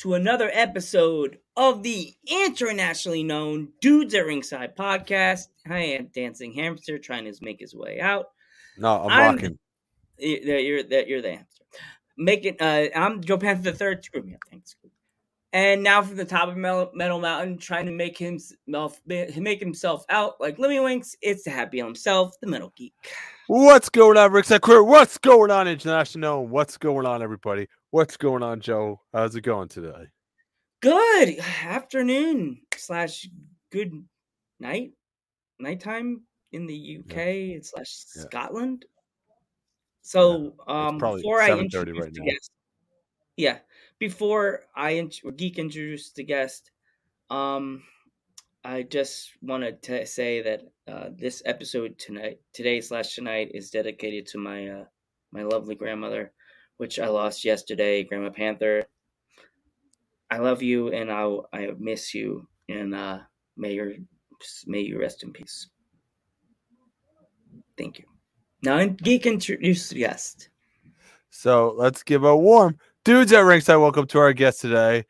to another episode of the internationally known Dudes at Ringside podcast. I am Dancing Hamster trying to make his way out. No, I'm, I'm- walking. Y- That you're that you're the hamster. Making uh I'm Joe Panther the third. Screw me up, thanks. And now from the top of Metal, Metal Mountain, trying to make himself make himself out like Lemmiwinks. It's the happy himself, the Metal Geek. What's going on, Ringside Crew? What's going on, International? What's going on, everybody? What's going on, Joe? How's it going today? Good afternoon slash good night, nighttime in the UK slash Yeah. Scotland. So, um, probably before I introduce right the now. guest, yeah, before I int- geek introduce the guest, um, I just wanted to say that uh, this episode tonight, today slash tonight, is dedicated to my uh, my lovely grandmother, which I lost yesterday, Grandma Panther. I love you, and I I miss you, and uh, may your may you rest in peace. Thank you. Now, geek introduce guest. So let's give a warm dudes at ringside. Welcome to our guest today,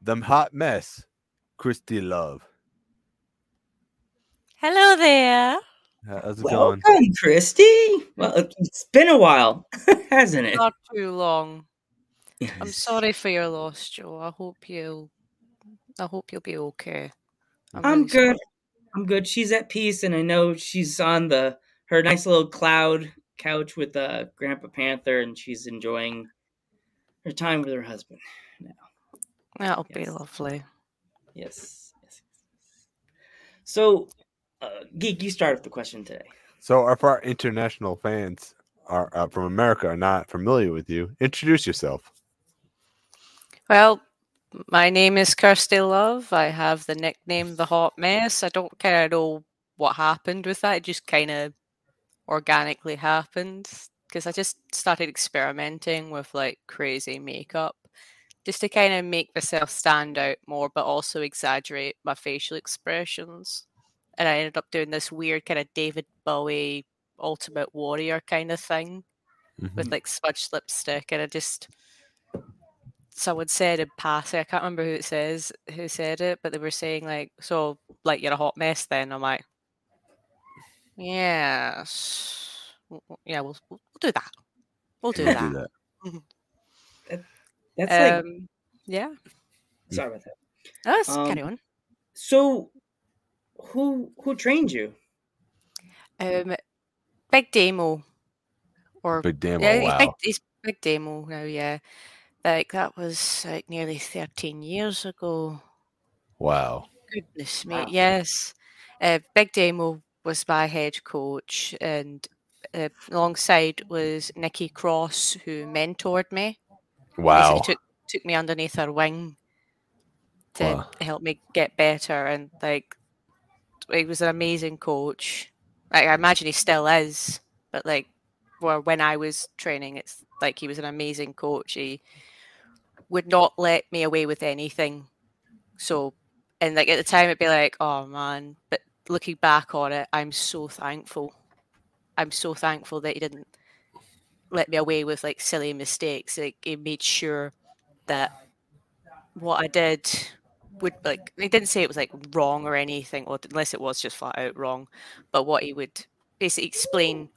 the hot mess, Christy Love. Hello there. How's it going? Welcome, Christy. Well, it's been a while, hasn't it? Not too long. I'm sorry for your loss, Joe. I hope you'll I hope you'll be okay. I'm really sorry. good. I'm good. She's at peace, and I know she's on the her nice little cloud couch with uh, Grandpa Panther, and she's enjoying her time with her husband. Now. That'll be lovely. Yes. yes. So, uh, geek, you start with the question today. So, if our international fans are uh, from America are not familiar with you, introduce yourself. Well, my name is Kirsty Love. I have the nickname the Hot Mess. I don't kind of know what happened with that. It just kind of organically happened because I just started experimenting with like crazy makeup just to kind of make myself stand out more, but also exaggerate my facial expressions. And I ended up doing this weird kind of David Bowie Ultimate Warrior kind of thing with like smudged lipstick, and I just someone said in passing, I can't remember who it says who said it, but they were saying like, so like you're a hot mess then. I'm like, yes, w- w- yeah, we'll we'll we'll do that. We'll do that. do that. That's like Um, yeah, sorry about that. let's Um, carry on. So, who who trained you? Um, Big Damo, or Big damn! yeah, wow. big, he's Big Damo now. Yeah, like that was like nearly thirteen years ago. Wow. Goodness me, Wow. yes. Uh, Big Damo was my head coach, and uh, alongside was Nikki Cross, who mentored me. Wow. Basically took took me underneath her wing to Wow. help me get better, and like he was an amazing coach. Like, I imagine he still is, but like, well, when I was training, it's like he was an amazing coach. He would not let me away with anything. So, and like at the time, it'd be like, oh man. But looking back on it, I'm so thankful. I'm so thankful that he didn't let me away with like silly mistakes. Like he made sure that what I did would like he didn't say it was like wrong or anything, or unless it was just flat out wrong. But what he would basically explain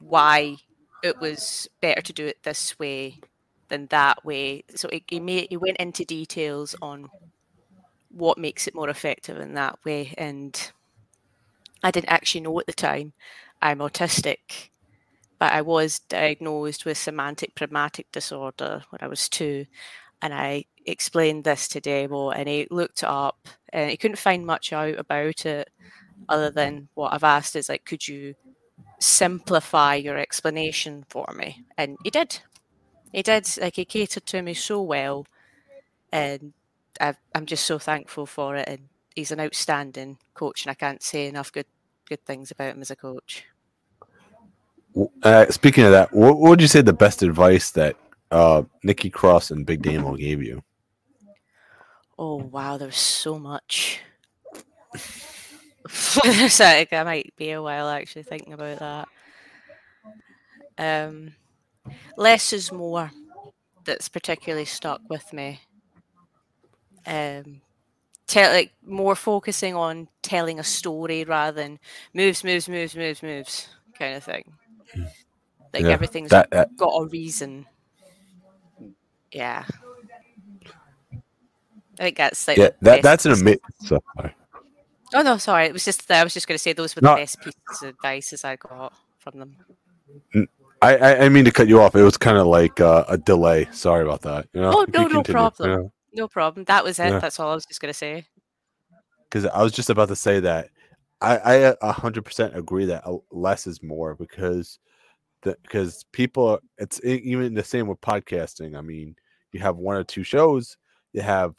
why it was better to do it this way than that way. So he, he made he went into details on what makes it more effective in that way, and I didn't actually know at the time I'm autistic, but I was diagnosed with semantic pragmatic disorder when I was two. And I explained this to Damo, and he looked it up and he couldn't find much out about it other than what I've asked is like, could you simplify your explanation for me? And he did. He did. Like he catered to me so well, and i am just so thankful for it. And he's an outstanding coach, and I can't say enough good good things about him as a coach. Uh, speaking of that, what, what, would you say the best advice that uh, Nikki Cross and Big Damo gave you? Oh wow, there's so much. so I might be a while actually thinking about that. Um, less is more. That's particularly stuck with me. Um, tell like more focusing on telling a story rather than moves, moves, moves, moves, moves kind of thing. Like yeah, everything's that, that, got a reason. Yeah. I think that's like yeah, that, that's an amazing. Oh no, sorry. It was just I was just going to say those were the best pieces of advice as I got from them. I, I, I mean to cut you off. It was kind of like uh, a delay. Sorry about that. You know, oh no, no problem. You know? No problem. That was it. Yeah. That's all I was just going to say. Because I was just about to say that I I hundred percent agree that less is more because because people it's even the same with podcasting. I mean, you have one or two shows, you have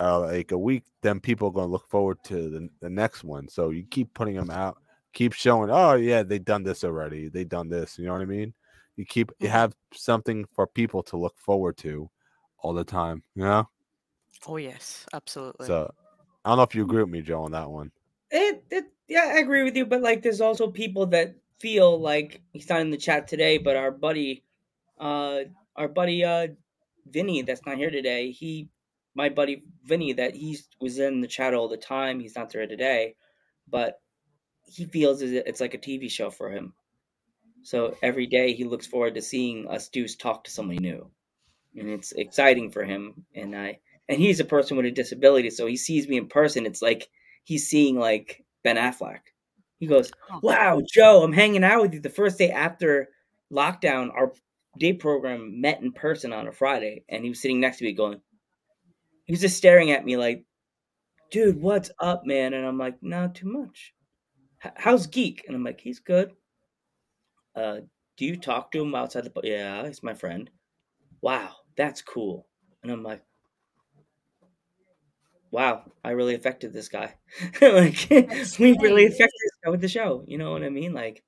uh, like a week, then people are going to look forward to the, the next one. So you keep putting them out, keep showing, oh yeah, they done this already, they done this. You know what I mean? You keep you mm-hmm. have something for people to look forward to all the time. You know? Oh yes, absolutely. So I don't know if you agree with me, Joe, on that one. It, it yeah, I agree with you, but like there's also people that feel like he's not in the chat today, but our buddy, uh, our buddy, uh, Vinny, that's not here today. He my buddy Vinny that he was in the chat all the time. He's not there today, but he feels it's like a TV show for him. So every day he looks forward to seeing us dudes talk to somebody new, and it's exciting for him. And I and he's a person with a disability, so he sees me in person. It's like he's seeing like Ben Affleck. He goes, "Wow, Joe, I'm hanging out with you." The first day after lockdown, our day program met in person on a Friday, and he was sitting next to me, going, he was just staring at me like, dude, what's up, man? And I'm like, not too much. how's Geek? And I'm like, he's good. Uh, do you talk to him outside the? Yeah, he's my friend. Wow, that's cool. And I'm like, wow, I really affected this guy. like, we really affected this guy with the show. You know what I mean? Like,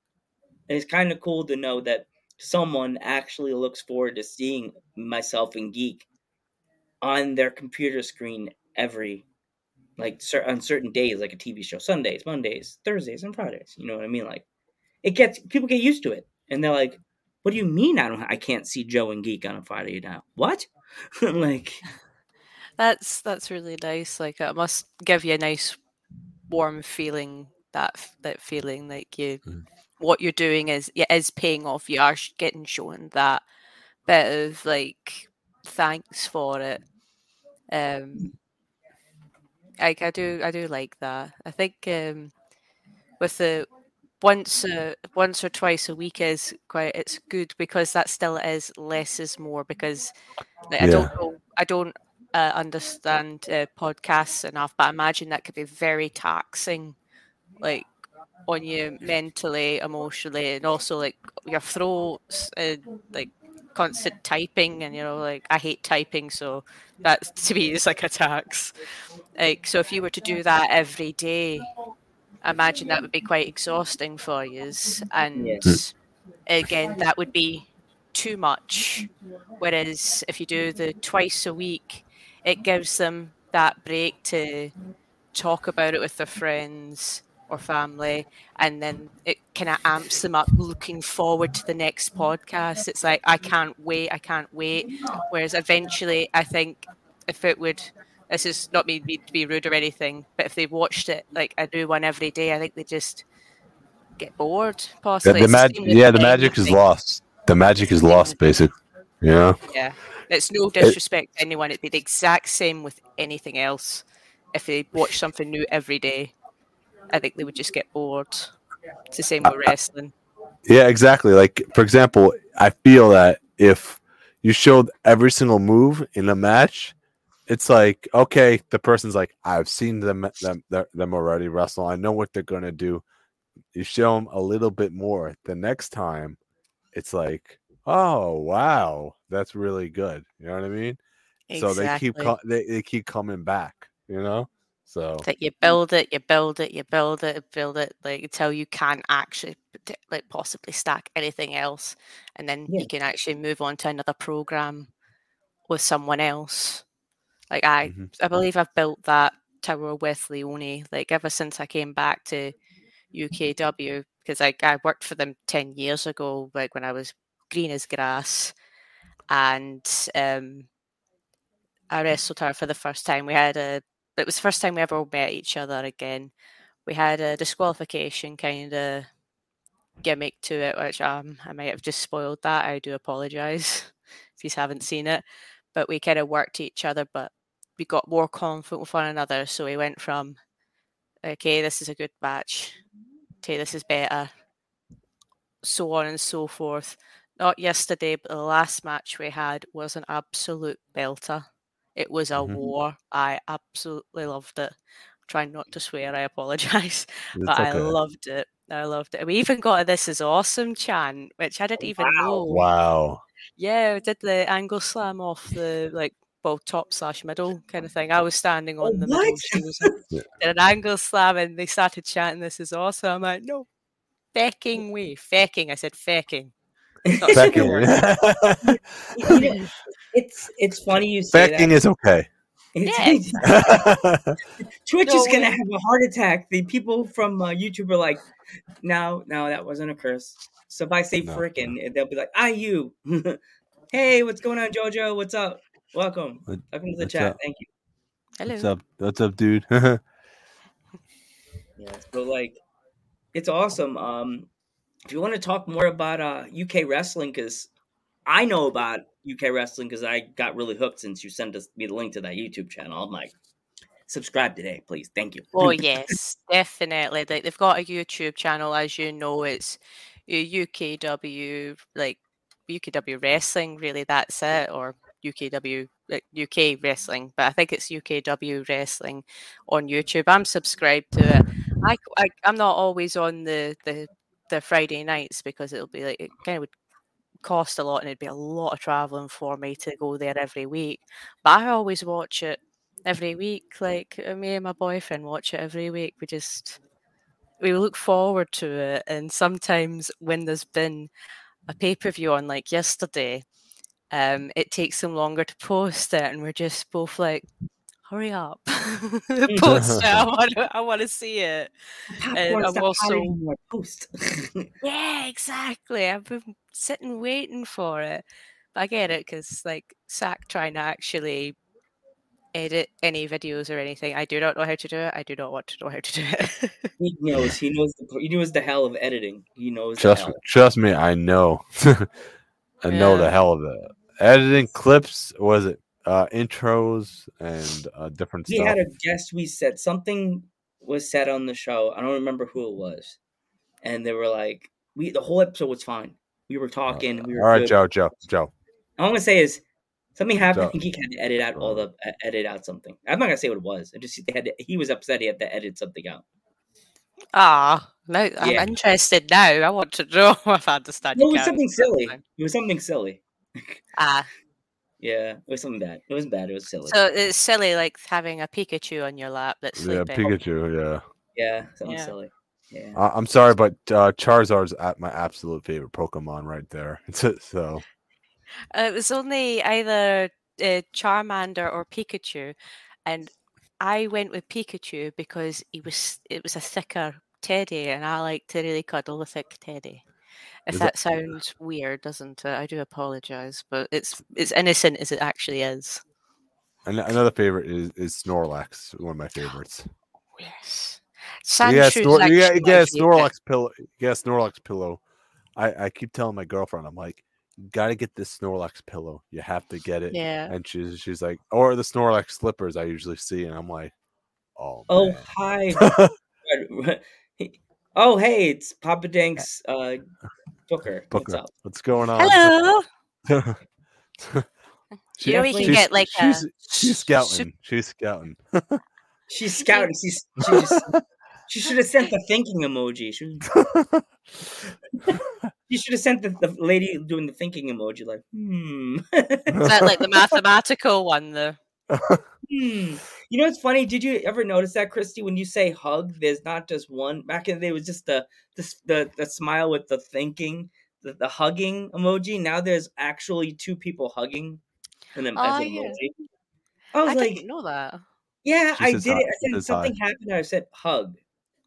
it's kind of cool to know that someone actually looks forward to seeing myself and Geek on their computer screen every like on certain days like a tv show sundays mondays thursdays and fridays you know what i mean like it gets people get used to it and they're like what do you mean i don't i can't see joe and geek on a friday now what like that's that's really nice like it must give you a nice warm feeling that that feeling like you mm. what you're doing is it is paying off you are getting shown that bit of like thanks for it um, like I do, I do like that. I think um, with the once uh, once or twice a week is quite it's good because that still is less is more because like, yeah. I don't know, I don't uh, understand uh, podcasts enough, but I imagine that could be very taxing, like on you mentally, emotionally, and also like your throats and like constant typing and you know like i hate typing so that to me is like a tax. Like so if you were to do that every day I imagine that would be quite exhausting for you. And yes. again that would be too much. Whereas if you do the twice a week it gives them that break to talk about it with their friends or family and then it kind of amps them up looking forward to the next podcast. It's like i can't wait i can't wait. Whereas eventually i think if it would this is not me to be rude or anything but if they watched it like i do one every day i think they just get bored possibly. Yeah, the, mag- yeah, the magic is lost. The magic is lost basically. Yeah. Yeah it's no disrespect it, to anyone it'd be the exact same with anything else if they watch something new every day I think they would just get bored. It's the same with uh, uh, wrestling. Yeah, exactly. Like for example, I feel that if you showed every single move in a match, it's like okay, the person's like, I've seen them them them already wrestle. I know what they're gonna do. You show them a little bit more. The next time, it's like, oh wow, that's really good. You know what I mean? So they keep co- they, they keep coming back. You know, so that you build it, you build it, you build it, build it, like until you can't actually like possibly stack anything else, and then Yeah. you can actually move on to another program with someone else. Like I, Mhm. I believe I've built that tower with Leone. Like ever since I came back to UKW, because I I worked for them ten years ago, like when I was green as grass, and um, I wrestled her for the first time. We had a it was the first time we ever met each other again. We had a disqualification kind of gimmick to it, which um I might have just spoiled that. I do apologise if you haven't seen it. But we kind of worked each other, but we got more confident with one another. So we went from okay, this is a good match, okay, this is better, so on and so forth. Not yesterday, but the last match we had was an absolute belter. It was a Mhm. war. I absolutely loved it. trying not to swear, I apologise. it's But I loved it. I loved it. We even got a This Is Awesome chant, which I didn't even Wow. know. Wow. Yeah, we did the angle slam off the like well top slash middle kind of thing. I was standing on Oh, the middle. She was did an angle slam and they started chanting this is awesome. I'm like, no fecking way. Fecking. I said fecking. Not a swear word. Fecking. You know, it's it's funny you say Fecking that. is okay. It's- Yeah. Twitch No, is gonna have a heart attack. The people from uh, YouTube are like, "No, no, that wasn't a curse." So if I say No, frickin', they'll be like, "Ah, you." hey, what's going on, Jojo? What's up? Welcome. What- Welcome to the chat. up? Thank you. Hello. What's up? What's up, dude? Yeah. So like, it's awesome. Um, if you want to talk more about uh UK wrestling, because I know about UK wrestling because I got really hooked since you sent us me the link to that YouTube channel. I'm like, subscribe today, please. Thank you. Oh yes, definitely. Like they've got a YouTube channel, as you know. It's UKW, like UKW Wrestling. Really, that's it, or UKW like, UK Wrestling. But I think it's UKW Wrestling on YouTube. I'm subscribed to it. I, I I'm not always on the the Friday nights because it'll be like it kind of would cost a lot and it'd be a lot of traveling for me to go there every week. But I always watch it every week. Like uh, me and my boyfriend watch it every week. We just we look forward to it. And sometimes when there's been a pay per view on, like yesterday, um, it takes them longer to post it, and we're just both like, "Hurry up, post it! I want to, I want to see it." Popcorn, I'm also- post. Yeah, exactly. I've been sitting waiting for it. But I get it because, like, Sack trying to actually edit any videos or anything. I do not know how to do it. I do not want to know how to do it. he knows. He knows. The, he knows the hell of editing. He knows the trust hell. me, trust me, I know. I know the hell of it. Editing clips was it uh intros and uh different We stuff. had a guest. We said something was said on the show. I don't remember who it was, and they were like, "We the whole episode was fine. We were talking. we were All right, good. Joe, Joe, Joe. All I'm gonna say is something happened. So- I think he had to edit out all the uh, edit out something. I'm not gonna say what it was. I just they had to, he was upset. He had to edit something out. Ah, now I'm Yeah. interested now. I want to know if I understand. No, you it was something silly. It was something silly. Ah, Yeah, it was something bad. It wasn't bad. It was silly. so it's silly, like having a Pikachu on your lap that's sleeping. Yeah. Pikachu. Yeah, yeah, something Yeah. silly. Yeah. I- I'm sorry, but uh, Charizard's at my absolute favorite Pokemon right there. so Uh, it was only either uh, Charmander or Pikachu, and I went with Pikachu because he was it was a thicker teddy, and I like to really cuddle a thick teddy. If Is that sounds weird, doesn't it? I do apologize, but it's it's innocent as it actually is. and another favorite is is Snorlax, one of my favorites. Yes, yeah, Sandshrew Snor- is you got, actually you my got a favourite. Snorlax pillow. You got a Snorlax pillow. I, I keep telling my girlfriend, I'm like, you gotta get this Snorlax pillow. You have to get it. Yeah. And she's she's like, or the Snorlax slippers I usually see, and I'm like, oh, Oh, man. hi, oh, hey, it's Papa Dank's uh, Booker. What's Booker, up? what's going on? Hello. She- you know we can she's- get like a she's, she's scouting. She's scouting. She's scouting. She's, she she should have sent the thinking emoji. She, she should have sent the, the lady doing the thinking emoji, like, hmm. is that like the mathematical one though? Hmm. You know it's funny? Did you ever notice that, Christy? When you say hug, there's not just one. Back in the day, it was just the the the, the smile with the thinking, the, the hugging emoji. Now there's actually two people hugging, and then as Oh, an yeah. emoji. I was I like, didn't know that. yeah, She I did hi- it. I said says hi. something happened. I said hug,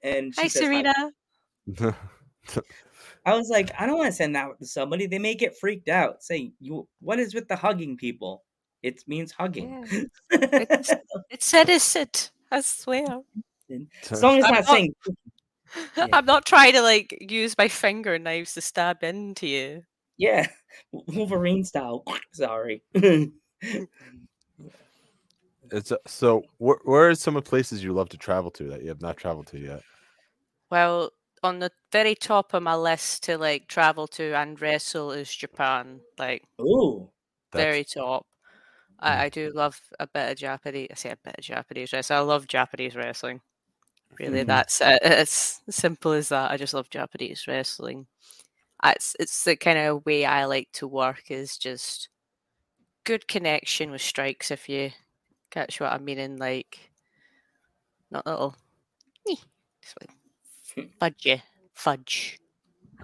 and she Hi, says hi. Serena. I was like, I don't want to send that to somebody. They may get freaked out. Say, you, what is with the hugging people? It means hugging. It's, it said is it. I swear. as long as I'm not not- saying. Yeah. I'm not trying to like use my finger knives to stab into you. Yeah, Wolverine style. Sorry. It's uh, so. Where, where are some of the places you love to travel to that you have not traveled to yet? Well, on the very top of my list to like travel to and wrestle is Japan. Like Ooh. That's- very top. Mm. I, I do love a bit of Japanese. I say a bit of Japanese wrestling. I love Japanese wrestling. Really, Mhm. that's it. It's simple as that. I just love Japanese wrestling. It's it's the kind of way I like to work. Is just good connection with strikes. If you catch what I mean, in like not little, "Eh," just like fudge, fudge,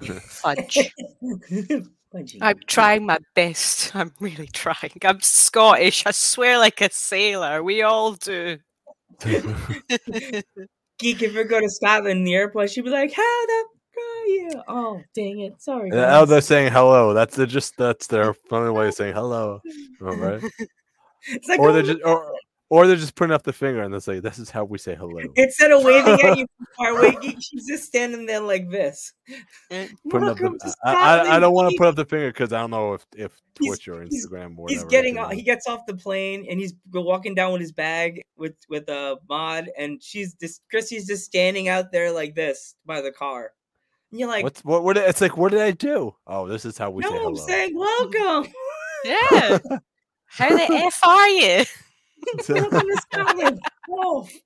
fudge. I'm trying my best. I'm really trying. I'm Scottish. I swear like a sailor. We all do. Geek, if we go to Scotland in the airport, she'd be like, How the fuck are you? Oh, dang it. Sorry. And how they're saying hello. That's the, just that's their funny way of saying hello. All right. It's like, Or "Oh, they're just or, or they're just putting up the finger and they say, "This is how we say hello." Instead of waving at you from far away, she's just standing there like this. Putting up the, to I, I, I don't want to put up the finger because I don't know if if He's- Twitch or he's- Instagram or he's getting off, he gets off the plane and he's walking down with his bag with with a mod and she's just Chrissy's just standing out there like this by the car and you're like What's what? What? It's like, what did I do? Oh, this is how we no say i'm hello. saying welcome Yeah. How the f are you? Welcome to Scotland Wolf.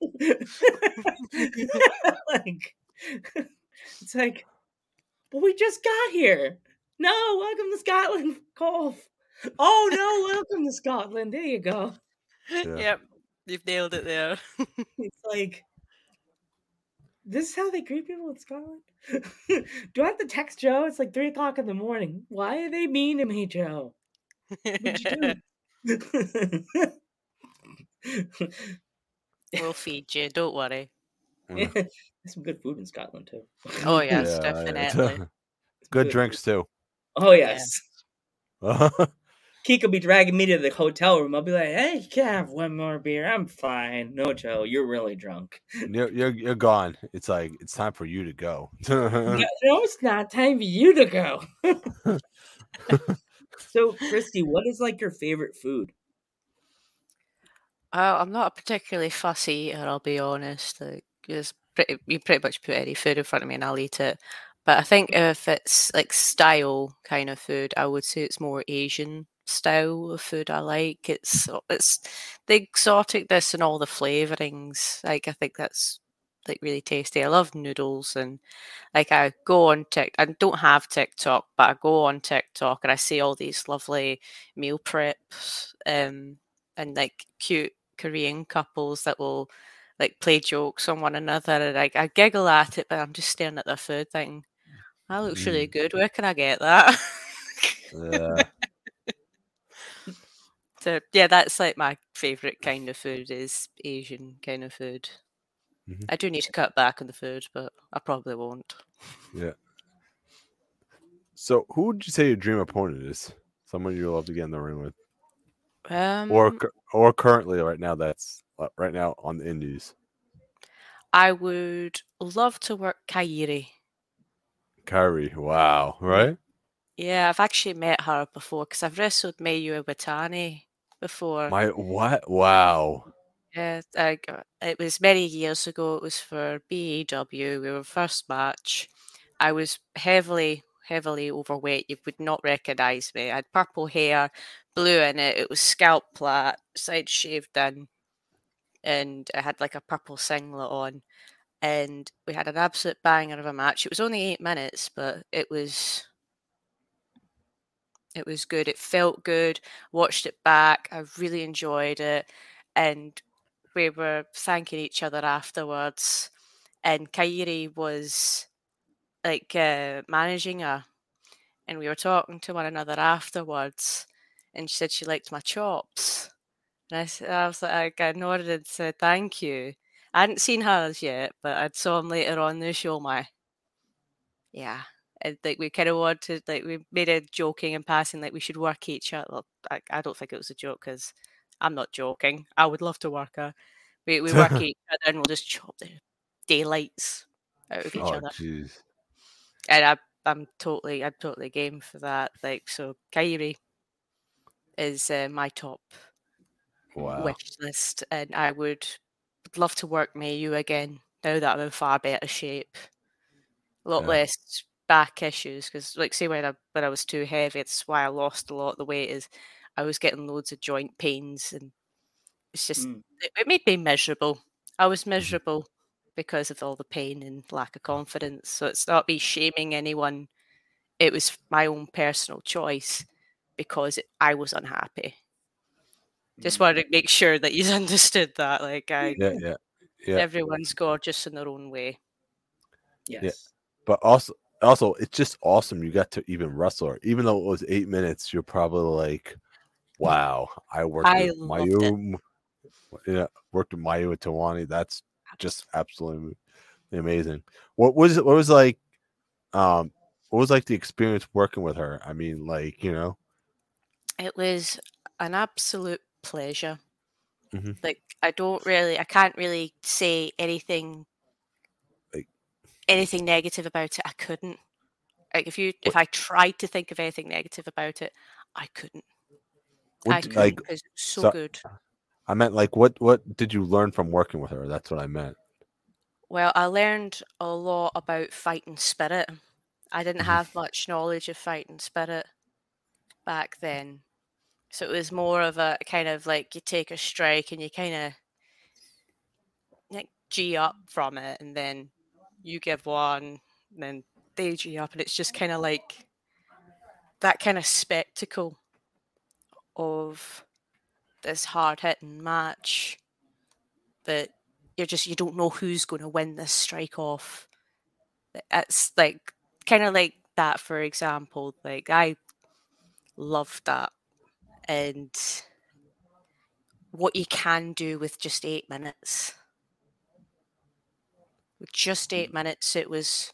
like it's like but we just got here no welcome to Scotland Golf oh no welcome to Scotland there you go Yeah. Yep. You've nailed it there. It's like this is how they greet people in Scotland. Do I have to text Joe? It's like three o'clock in the morning. Why are they mean to me, Joe? What'd you do? We'll feed you. Don't worry. Mm. Yeah, There's some good food in Scotland too. Oh yes, Yeah, yeah. definitely. Good drinks too. Oh yes. yeah, Geek will be dragging me to the hotel room. I'll be like, "Hey, you can I have one more beer. I'm fine." No, Joe, you're really drunk. you're, you're you're gone. It's like it's time for you to go. Yeah, no, it's not time for you to go. so, Christy, what is like your favorite food? Oh, I'm not a particularly fussy eater, I'll be honest. Like, just pretty, you pretty much put any food in front of me and I'll eat it. But I think if it's like style kind of food, I would say it's more Asian style of food I like. It's it's the exoticness and all the flavorings. Like I think that's like really tasty. I love noodles and like I go on Tik. I don't have TikTok, but I go on TikTok and I see all these lovely meal preps um, and like cute Korean couples that will like play jokes on one another and like I giggle at it, but I'm just staring at their food thinking, that looks really good. Where can I get that? yeah. so yeah, that's like my favorite kind of food is Asian kind of food. Mhm. I do need to cut back on the food, but I probably won't. Yeah. So, who would you say your dream opponent is? Someone you love to get in the ring with, Um, or or currently right now that's uh, right now on the Indies. I would love to work Kairi. Kyrie. Wow. Right. Yeah, I've actually met her before because I've wrestled Mayu Iwatani before. My what? Wow. Yeah, I it was many years ago. It was for BAW. We were first match. I was heavily, heavily overweight. You would not recognise me. I had purple hair, blue in it. It was scalp plait, side shaved in, and I had like a purple singlet on. And we had an absolute banger of a match. It was only eight minutes, but it was it was good. It felt good. Watched it back. I really enjoyed it. And we were thanking each other afterwards. And Kairi was like uh, managing her. And we were talking to one another afterwards. And she said she liked my chops. And I, I was like, I nodded and said, thank you. I hadn't seen hers yet, but I'd saw him later on the show. My, yeah, and like we kind of wanted, like we made a joking and passing, like we should work each other. I, I don't think it was a joke because I'm not joking. I would love to work her. We we work each other and we'll just chop the daylights out of each oh, other. jeez. And I I'm totally I'm totally game for that. Like so, Kairi is uh, my top Wow. wish list, and I would love to work Mayu again now that I'm in far better shape. A lot Yeah. less back issues because, like, say when I when I was too heavy, it's why I lost a lot of the weight. Is I was getting loads of joint pains, and it's just Mm. it, it made me miserable. I was miserable because of all the pain and lack of confidence. So it's not me shaming anyone. It was my own personal choice because I was unhappy. Just Mm. wanted to make sure that you understood that. Like, I, Yeah, yeah, yeah. everyone's gorgeous in their own way. Yes. But also, also, it's just awesome you got to even wrestle her. Even though it was eight minutes, you're probably like, "Wow, I worked I with. Mayu, yeah, worked with Mayu Iwatani. That's just absolutely amazing." What was it? What was like? Um, what was like the experience working with her? I mean, like you know, It was an absolute pleasure. Mhm. Like I don't really, I can't really say anything, Like- anything negative about it. I couldn't. Like if you, if I tried to think of anything negative about it, I couldn't. I what, couldn't like because it was so, so- good. I meant like what what did you learn from working with her? That's what I meant. Well, I learned a lot about fighting spirit. I didn't Mhm. have much knowledge of fighting spirit back then. So it was more of a kind of like you take a strike and you kind of like G up from it, and then you give one, and then they G up, and it's just kind of like that kind of spectacle of this hard hitting match that you're just you don't know who's going to win this strike off. It's like kind of like that, for example. Like I love that, and what you can do with just eight minutes. With just eight minutes, it was.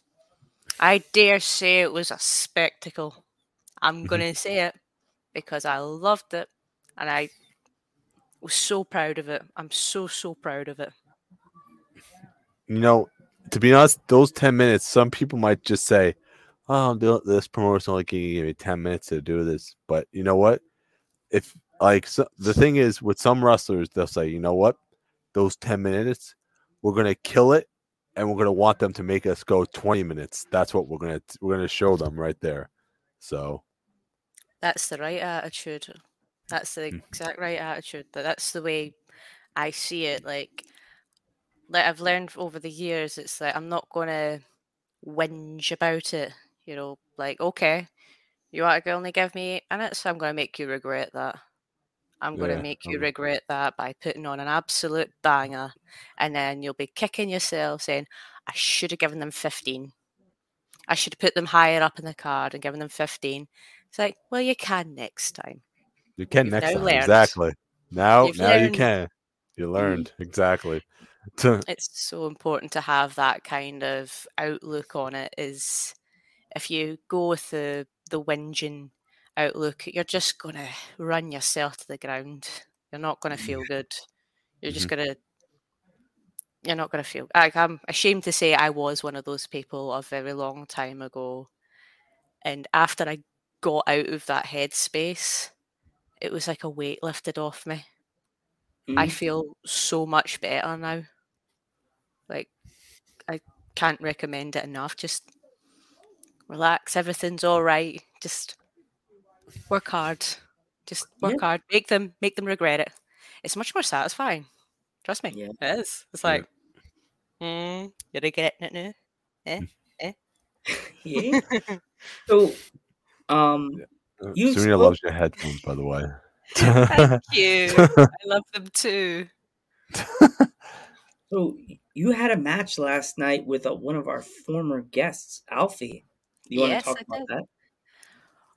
I dare say it was a spectacle. I'm going to say it because I loved it, and I was so proud of it. I'm so so proud of it. you know, to be honest, those 10 minutes, some people might just say, Oh, this promotion only can give me 10 minutes to do this. But you know what? If, like, so, the thing is, with some wrestlers, they'll say, You know what? Those 10 minutes, we're going to kill it and we're going to want them to make us go 20 minutes. That's what we're going to, we're to show them right there. So, That's the right attitude. That's the Mm. exact right attitude. That that's the way I see it. Like, like I've learned over the years, it's like I'm not gonna whinge about it. You know, like okay, you want to only give me eight minutes, I'm gonna make you regret that. I'm gonna make you um, regret that by putting on an absolute banger, and then you'll be kicking yourself, saying, "I should have given them 15. I should have put them higher up in the card and given them 15." It's like, well, you can next time. you can You've next time. learned. Exactly. Now, You've now you can. You learned. Exactly. it's so important to have that kind of outlook on it is if you go with the the whinging outlook you're just going to run yourself to the ground you're not going to feel good you're just going to you're not going to feel like i'm ashamed to say i was one of those people a very long time ago and after i got out of that headspace it was like a weight lifted off me I Mhm. feel so much better now. Like, I can't recommend it enough. Just relax. Everything's all right. Just work hard. Just work Yeah. hard. Make them make them regret it. It's much more satisfying. Trust me. Yeah. It is. It's Yeah. like, mm, you're regretting it now. yeah. So, um, Uh, You Serena spoke- loves your headphones, by the way. Thank you. I love them too. so you had a match last night with uh one of our former guests, Alfie. You want Yes, to talk I about did. that?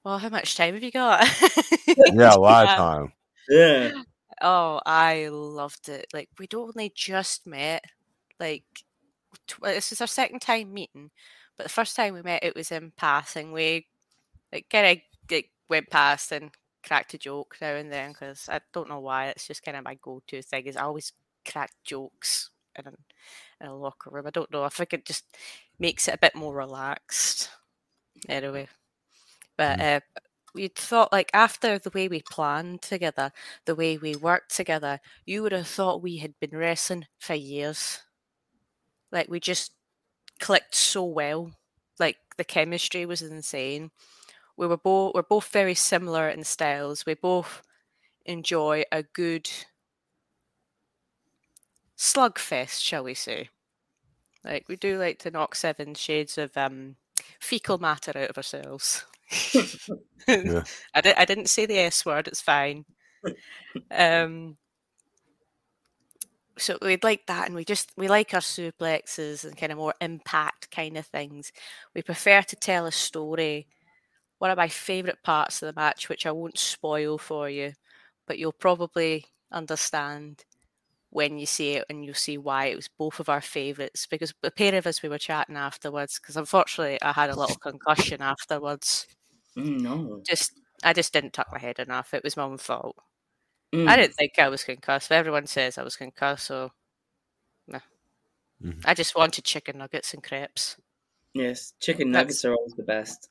Well, how much time have you got? yeah, a lot of Yeah. time. Yeah. Oh, I loved it. Like we'd only just met. Like tw- uh, this is our second time meeting, but the first time we met, it was in passing. We like kind of like, went past and cracked a joke now and then because I don't know why. It's just kind of my go-to thing. Is I always crack jokes in a, in a locker room. I don't know. I think it just makes it a bit more relaxed. Anyway, but uh, we thought like after the way we planned together, the way we worked together, you would have thought we had been wrestling for years. Like we just clicked so well. Like the chemistry was insane. We were both we're both very similar in styles. We both enjoy a good slugfest, shall we say. Like we do like to knock seven shades of um fecal matter out of ourselves. Yeah. I, di- I didn't say the S word, it's fine. Um, so we'd like that, and we just we like our suplexes and kind of more impact kind of things. We prefer to tell a story. One of my favourite parts of the match, which I won't spoil for you, but you'll probably understand when you see it and you'll see why it was both of our favourites. Because the pair of us we were chatting afterwards, because unfortunately I had a little concussion afterwards. Mm, no. Just I just didn't tuck my head enough. It was my own fault. Mm. I didn't think I was concussed, but everyone says I was concussed, so nah. Mhm. I just wanted chicken nuggets and crepes. Yes, chicken That's- nuggets are always the best.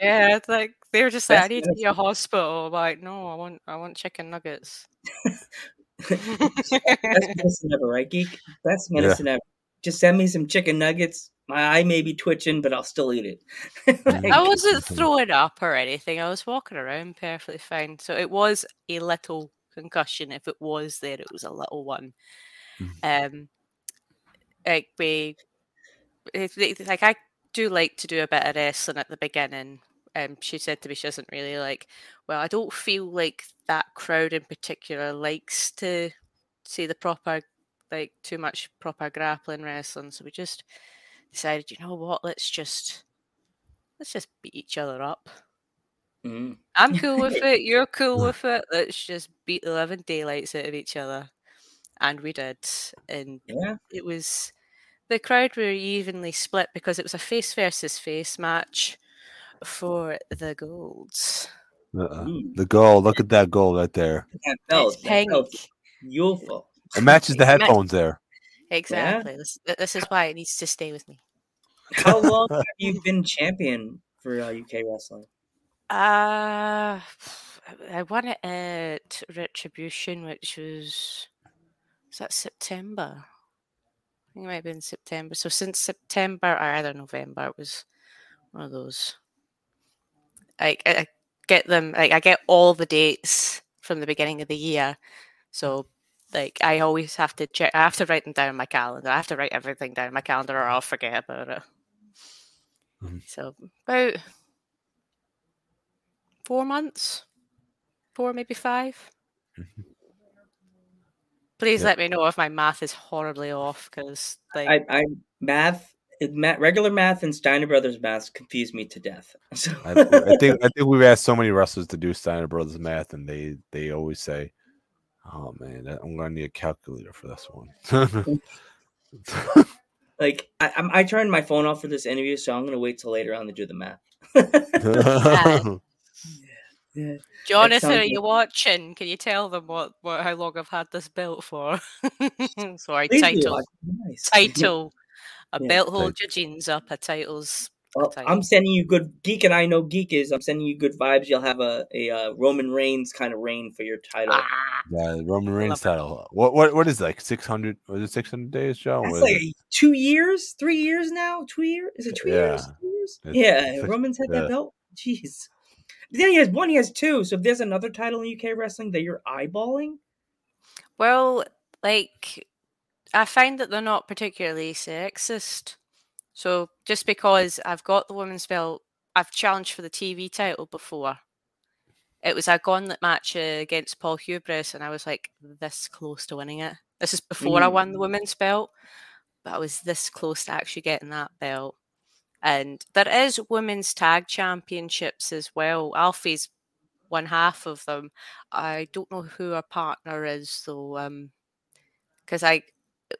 Yeah, it's like they were just like, I need to be a hospital. I'm like, no, I want I want chicken nuggets. Best medicine ever, right, geek? Best medicine ever. Just send me some chicken nuggets. My eye may be twitching, but I'll still eat it. I wasn't throwing up or anything. I was walking around perfectly fine. So it was a little concussion. If it was there, it was a little one. Um, like we, it's it's like I do like to do a bit of wrestling at the beginning. Um, she said to me she doesn't really like. Well, I don't feel like that crowd in particular likes to see the proper, like too much proper grappling wrestling. So we just decided, you know what? Let's just let's just beat each other up. Mm. I'm cool with it. You're cool with it. Let's just beat the living daylights out of each other. And we did. And Yeah. it was the crowd were evenly split because it was a face versus face match for the golds. Uh-uh. Mm. The goal. Look at that goal right there. That belt. it's pink. belt's beautiful. It matches the headphones there. Exactly. This, this is why it needs to stay with me. How long have you been champion for uh, UK wrestling? Uh, I won it at Retribution, which was was that September? I think it might have been September. So since September or either November, it was one of those. I, I I get them like I get all the dates from the beginning of the year. So like I always have to check. I have to write them down in my calendar. I have to write everything down in my calendar, or I'll forget about it. Mhm. So about four months, four maybe 5 Mhm. Please Yep. let me know if my math is horribly off, because like I, I math, it- math, regular math and Steiner Brothers math confuse me to death. So I, I think I think we've asked so many wrestlers to do Steiner Brothers math, and they they always say, "Oh man, I'm going to need a calculator for this one." like I, I'm, I turned my phone off for this interview, so I'm gonna wait till later on to do the math. yeah. Jonathan, are you watching? Can you tell them what, what how long I've had this belt for? Sorry, Please title Nice. title. A Yeah, belt holds title. your jeans up. A title's Well, I'm sending you good geek, and I know geek is. I'm sending you good vibes. You'll have a a uh, Roman Reigns kind of reign for your title. Ah, yeah, Roman Reigns title. What what what is it, like six hundred? Was it six hundred days, Joe? That's like two years, three years now. Two years? Is it two yeah. years? Two years? yeah, six, Roman's had yeah. that belt. Jeez. Then he has one. He has two. So if there's another title in UK wrestling that you're eyeballing, well, like I find that they're not particularly sexist. So just because I've got the women's belt, I've challenged for the TV title before. It was a gauntlet match uh, against Paul Hubris, and I was like this close to winning it. This is before mm. I won the women's belt, but I was this close to actually getting that belt. And there is women's tag championships as well. Alfie's one half of them. I don't know who her partner is though, um, because I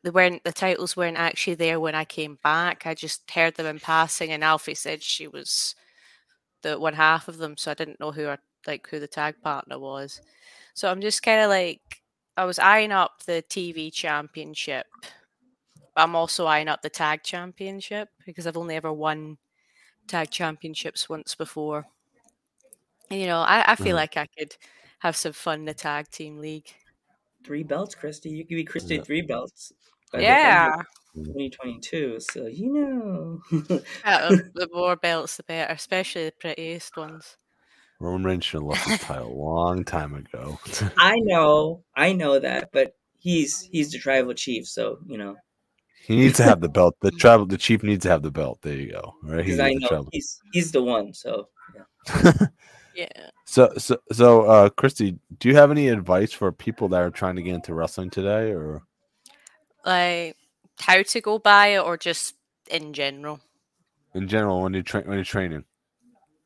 they weren't the titles weren't actually there when I came back. I just heard them in passing, and Alfie said she was the one half of them, so I didn't know who her like who the tag partner was. So I'm just kind of like I was eyeing up the TV championship. I'm also eyeing up the tag championship because I've only ever won tag championships once before. And, you know, I, I feel mm. like I could have some fun in the tag team league three belts, Christy. You give me Christy yeah. three belts. Yeah. 2022. So you know, the more belts, the better, especially the prettiest ones. Roman Reigns should have lost his title a long time ago. I know, I know that, but he's he's the tribal chief, so you know. He needs to have the belt. The tribal, the chief needs to have the belt. There you go. Right? He's I know he's he's the one. So yeah. So, so, so, uh, Christy, do you have any advice for people that are trying to get into wrestling today, or like how to go by it, or just in general? In general, when you train, when you're training,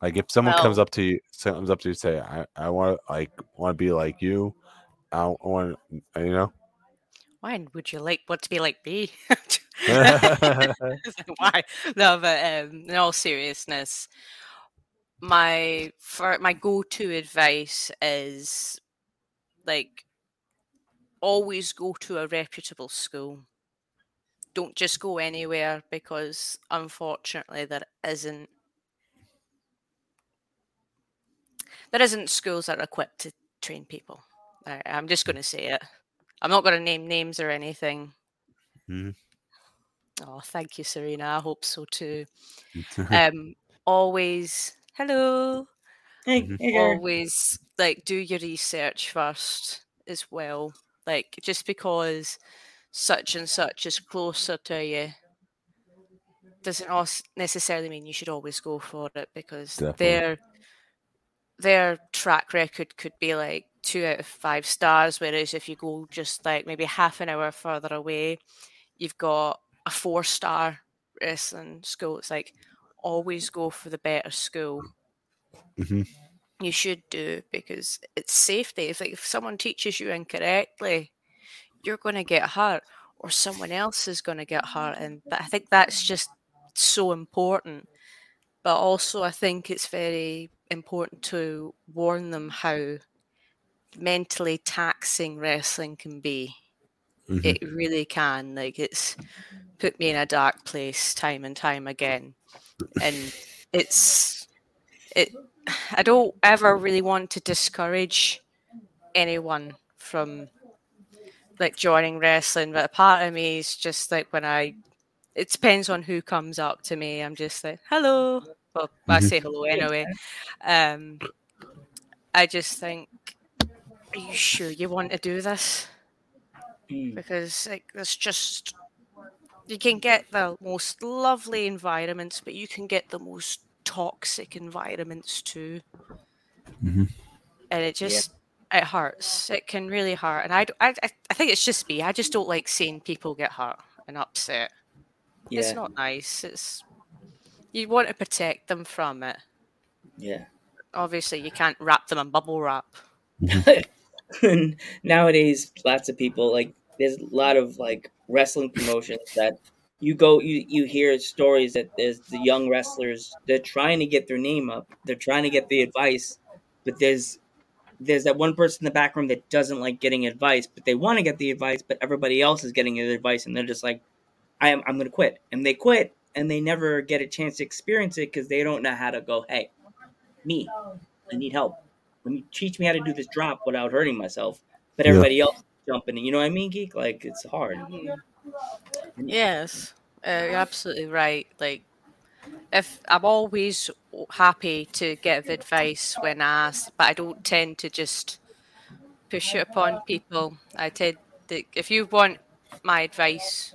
like if someone well, comes up to you, comes up to you, say, "I, I want to like want to be like you," I want, you know. Why would you like want to be like me? Why? No, but um, in all seriousness, my for my go-to advice is like always go to a reputable school. Don't just go anywhere because unfortunately there isn't there isn't schools that are equipped to train people. I, i'm just going to say it. I'm not going to name names or anything. Mm. oh thank you serena. I hope so too. Um always hello. Hey, hey Always like do your research first as well. Like just because such and such is closer to you doesn't necessarily mean you should always go for it because Definitely. their their track record could be like two out of five stars, whereas if you go just like maybe half an hour further away, you've got a four star wrestling school. It's like always go for the better school. Mm-hmm. You should do because it's safety. If like, if someone teaches you incorrectly, you're going to get hurt, or someone else is going to get hurt, and I think that's just so important. But also, I think it's very important to warn them how mentally taxing wrestling can be. Mm-hmm. It really can. Like it's put me in a dark place time and time again and it's it. I don't ever really want to discourage anyone from like joining wrestling, but a part of me is just like when I. It depends on who comes up to me. I'm just like, hello. Well, I mm-hmm. say hello anyway. Um, I just think, are you sure you want to do this? Mm. Because like, there's just you can get the most lovely environments, but you can get the most toxic environments too. Mm-hmm. And it just yeah. it hurts. It can really hurt, and I, I I think it's just me. I just don't like seeing people get hurt and upset. Yeah. It's not nice. It's you want to protect them from it. Yeah. Obviously, you can't wrap them in bubble wrap. Nowadays, lots of people like there's a lot of like wrestling promotions that you go you you hear stories that there's the young wrestlers they're trying to get their name up they're trying to get the advice but there's there's that one person in the back room that doesn't like getting advice but they want to get the advice but everybody else is getting the advice and they're just like i am i'm gonna quit and they quit and they never get a chance to experience it because they don't know how to go. Hey, me, I need help. Let me teach me how to do this drop without hurting myself. But Yeah. everybody else is jumping, in. you know what I mean, geek? Like it's hard. Yes, uh, you're absolutely right. Like, if I'm always happy to give advice when asked, but I don't tend to just push it upon people. I tend to, if you want my advice,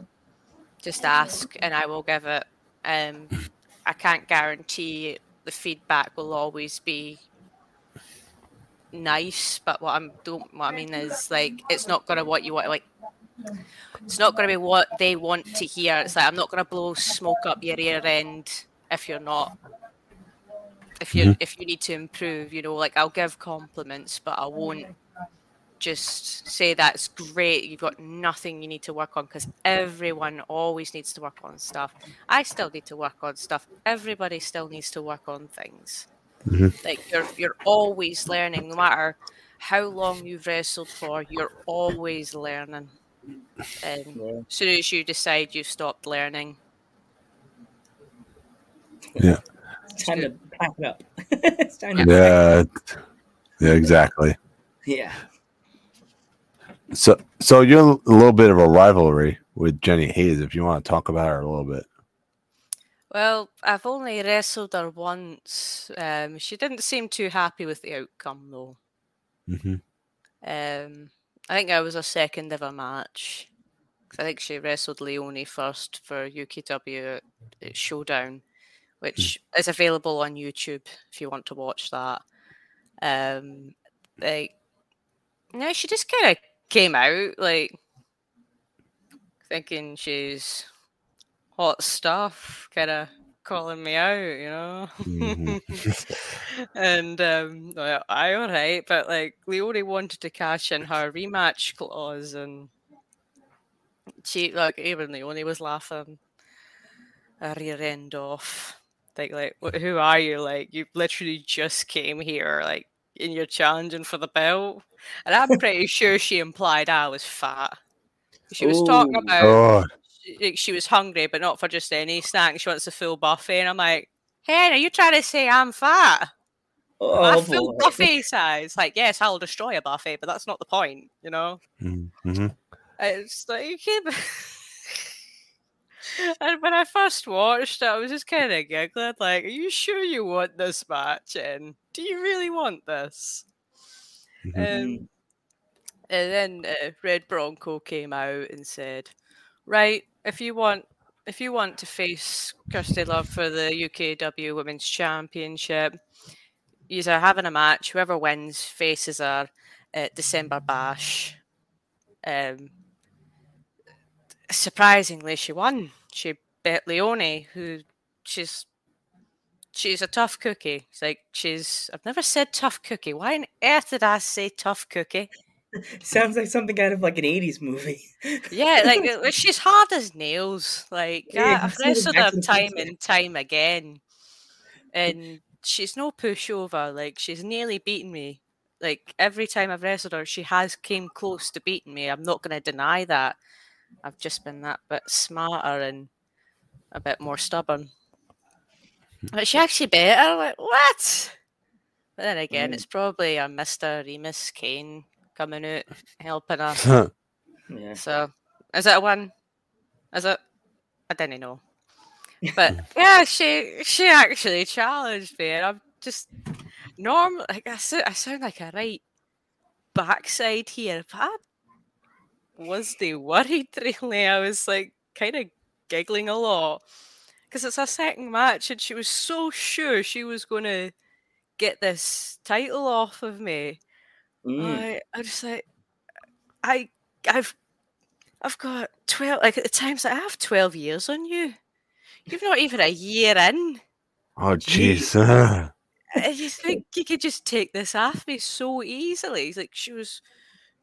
just ask and I will give it. Um, I can't guarantee the feedback will always be nice, but what I'm don't what I mean is like it's not gonna what you want like it's not going to be what they want to hear. It's like I'm not going to blow smoke up your ear end if you're not. If you Mhm. if you need to improve, you know, like I'll give compliments, but I won't just say that's great. You've got nothing you need to work on because everyone always needs to work on stuff. I still need to work on stuff. Everybody still needs to work on things. Mhm. Like you're you're always learning, no matter how long you've wrestled for. You're always learning. And Yeah. as soon as you decide you've stopped learning, It's time to pack it up. it's time to Yeah, yeah, exactly. yeah. So, so you're a little bit of a rivalry with Jenny Hayes. If you want to talk about her a little bit. Well, I've only wrestled her once. Um, she didn't seem too happy with the outcome, though. Mm-hmm. Um, I think I was a second ever match. I think she wrestled Leonie first for UKW at- Showdown, which is available on YouTube if you want to watch that. Um, like, no, she just kind of came out like thinking she's hot stuff, kind of calling me out, you know. Mm-hmm. and um, well, I all right, but like Leone wanted to cash in her rematch clause, and she like even Leone was laughing her rear end off. Like, like, who are you? Like, you literally just came here, like, and you're challenging for the belt. And I'm pretty sure she implied I was fat. She was talking about Oh, she, like, she was hungry, but not for just any snack. She wants a full buffet, and I'm like, "Hey, are you trying to say I'm fat? Oh, a full boy. buffet size? Like, yes, I'll destroy a buffet, but that's not the point, you know." mm-hmm. It's like and when I first watched it, I was just kind of giggling, like, "Are you sure you want this match? And do you really want this?" Mhm. Um, and then uh, Red Bronco came out and said, "Right, if you want, if you want to face Kirsty Love for the UKW Women's Championship, you're having a match. Whoever wins faces her at December Bash." Um, surprisingly, she won. She bet Leone, who she's she's a tough cookie. It's like she's. I've never said tough cookie. Why on earth did I say tough cookie? Sounds like something out of like an '80s movie. Yeah, like she's hard as nails. Like Yeah, I've wrestled her time and time again, and she's no pushover. Like she's nearly beaten me. Like every time I've wrestled her, she has came close to beating me. I'm not going to deny that. I've just been that bit smarter and a bit more stubborn. But she actually beat her. Like what? But then again, Mm. it's probably a Mister Remus Kane coming out helping her. Yeah. So, is it a one? Is it? I didn't know. But yeah, she she actually challenged me, and I'm just normal. Like I, sou- I sound like a right backside here, but I wasn't worried really. I was like kind of giggling a lot because it's a second match, and she was so sure she was going to get this title off of me. Mm. I I just like I I've I've got twelve like at the times like, I have twelve years on you. You've not even a year in. oh, jeez. Ah. And you think you could just take this off me so easily. It's like she was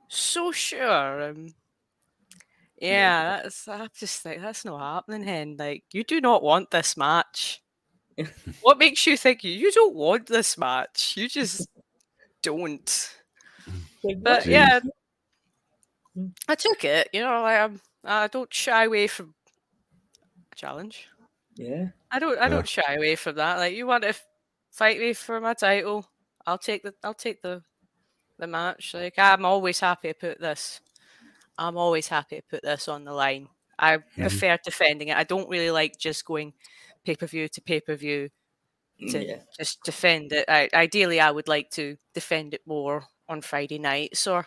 so sure. Um, yeah, that's I'm just like that's not happening, hen. Like you do not want this match. what makes you think you, you don't want this match? You just don't. Like, But what? yeah, Mm. I took it. You know, like, I'm, I don't shy away from a challenge. Yeah. I don't. I Yeah. don't shy away from that. Like you want to fight me for my title, I'll take the. I'll take the, the match. Like I'm always happy to put this. I'm always happy to put this on the line. I prefer defending it. I don't really like just going pay per view to pay per view to Yeah. just defend it. I, ideally, I would like to defend it more on Friday nights or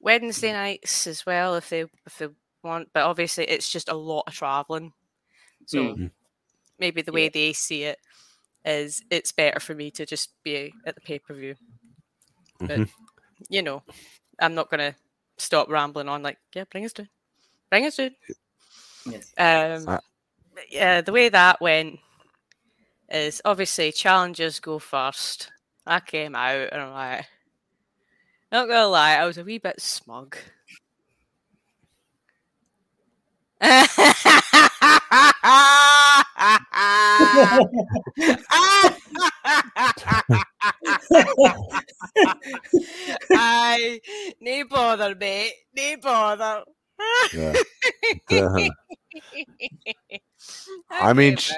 Wednesday nights as well, if they if they want. But obviously, it's just a lot of traveling. So Mm. maybe the way Yeah. they see it is it's better for me to just be at the pay per view. But Mhm. you know, I'm not gonna stop rambling on. Like, yeah, bring us to, bring us to. Yes. Um, Uh, yeah, the way that went is obviously challengers go first. I came out and I'm like, not gonna lie, I was a wee bit smug. I no bother, mate. No bother. Yeah. I mean, sh-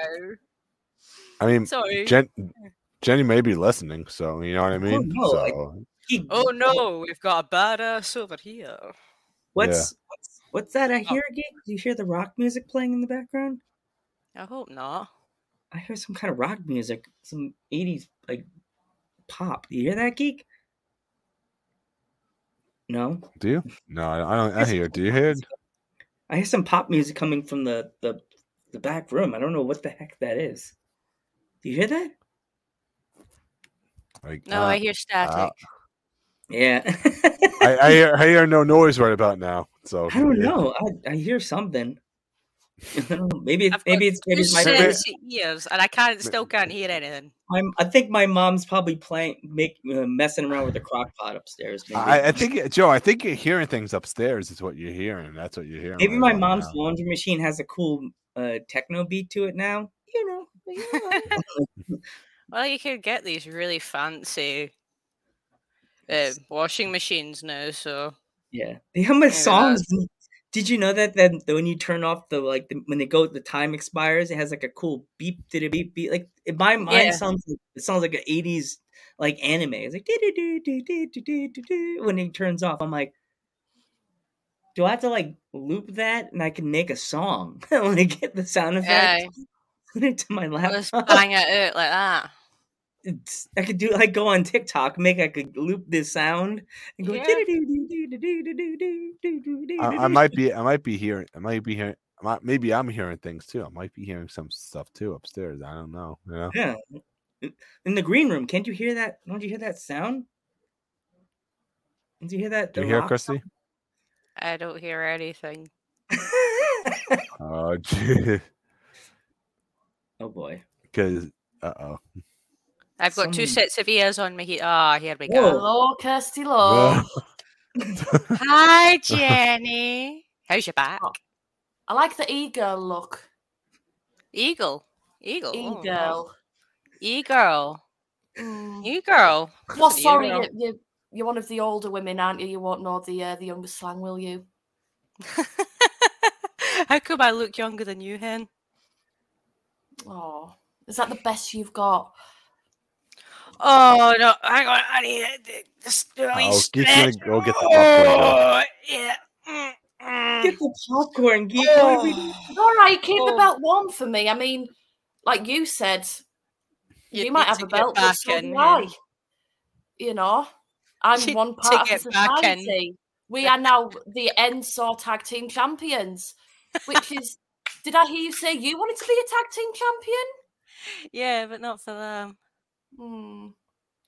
I mean, sorry. Jen, Jenny may be listening, so you know what I mean. no, so He- Oh no, we've got a badass over here. What's what's what's that I Oh. hear, Geek? Do you hear the rock music playing in the background? I hope not. I hear some kind of rock music, some '80s like pop. Do you hear that, Geek? No, do you? No, I I don't. I hear. it. Do you hear? I hear some pop music coming from the the the back room. I don't know what the heck that is. Do you hear that? Like, No, uh, I hear static. Yeah. I, I hear. I hear no noise right about now. So I don't yeah. know. I, I hear something. I don't know. maybe it's maybe it's maybe it's my Maybe- sets ears, and I can't still can't hear anything. I'm, I think my mom's probably playing, make uh, messing around with the crock pot upstairs. Maybe, I, I think Joe. I think you're hearing things upstairs. Is what you're hearing. That's what you're hearing. maybe right my mom's now. laundry machine has a cool uh, techno beat to it now. You know. Well, you can get these really fancy uh, washing machines now, so yeah, they have songs. Did you know that then when you turn off the like the, when they go the time expires, it has like a cool beep did it beep beep like in my mind yeah. sounds like, it sounds like an eighties like anime. It's like when it turns off. I'm like, do I have to like loop that and I can make a song when I get the sound effect? Yeah. Put it to my laptop. Just bang it out like that. I could do like go on TikTok, make I could loop this sound and go. Yeah. I, I might be. I might be hearing. I might be hearing. I might, maybe I'm hearing things too. I might be hearing some stuff too upstairs. I don't know. You know? Yeah. In the green room, can't you hear that? Don't you hear that sound? Did you hear that? Do you hear, Christy? I don't hear anything. Oh, gee. oh boy. Because. Uh oh. I've got two sets of ears on my head. Ah, here we Whoa. go. Hello, Kirsty Lowe. Hi, Jenny. How's your back? Oh, I like the e-girl look. Eagle. Eagle. oh, no. E-girl. E-girl. Mm. E-girl. Well, Good for you, sorry, girl. you, you, you're one of the older women, aren't you? You won't know the uh, the younger slang, will you? How come I look younger than you, Hen? Oh, is that the best you've got? Oh no! Hang on, I need it. Just a wee Oh, Geek's gonna stretch. go get the oh, popcorn, Oh, yeah. Get the popcorn, geek. What are we- Oh. All right, keep the Oh. belt warm for me. I mean, like you said, you, You might have a belt, but back in, do You know, I'm You one part of get the back in. society. We are now the NSAW Tag Team Champions, which is. Did I hear you say you wanted to be a tag team champion? Yeah, but not for them. Hmm.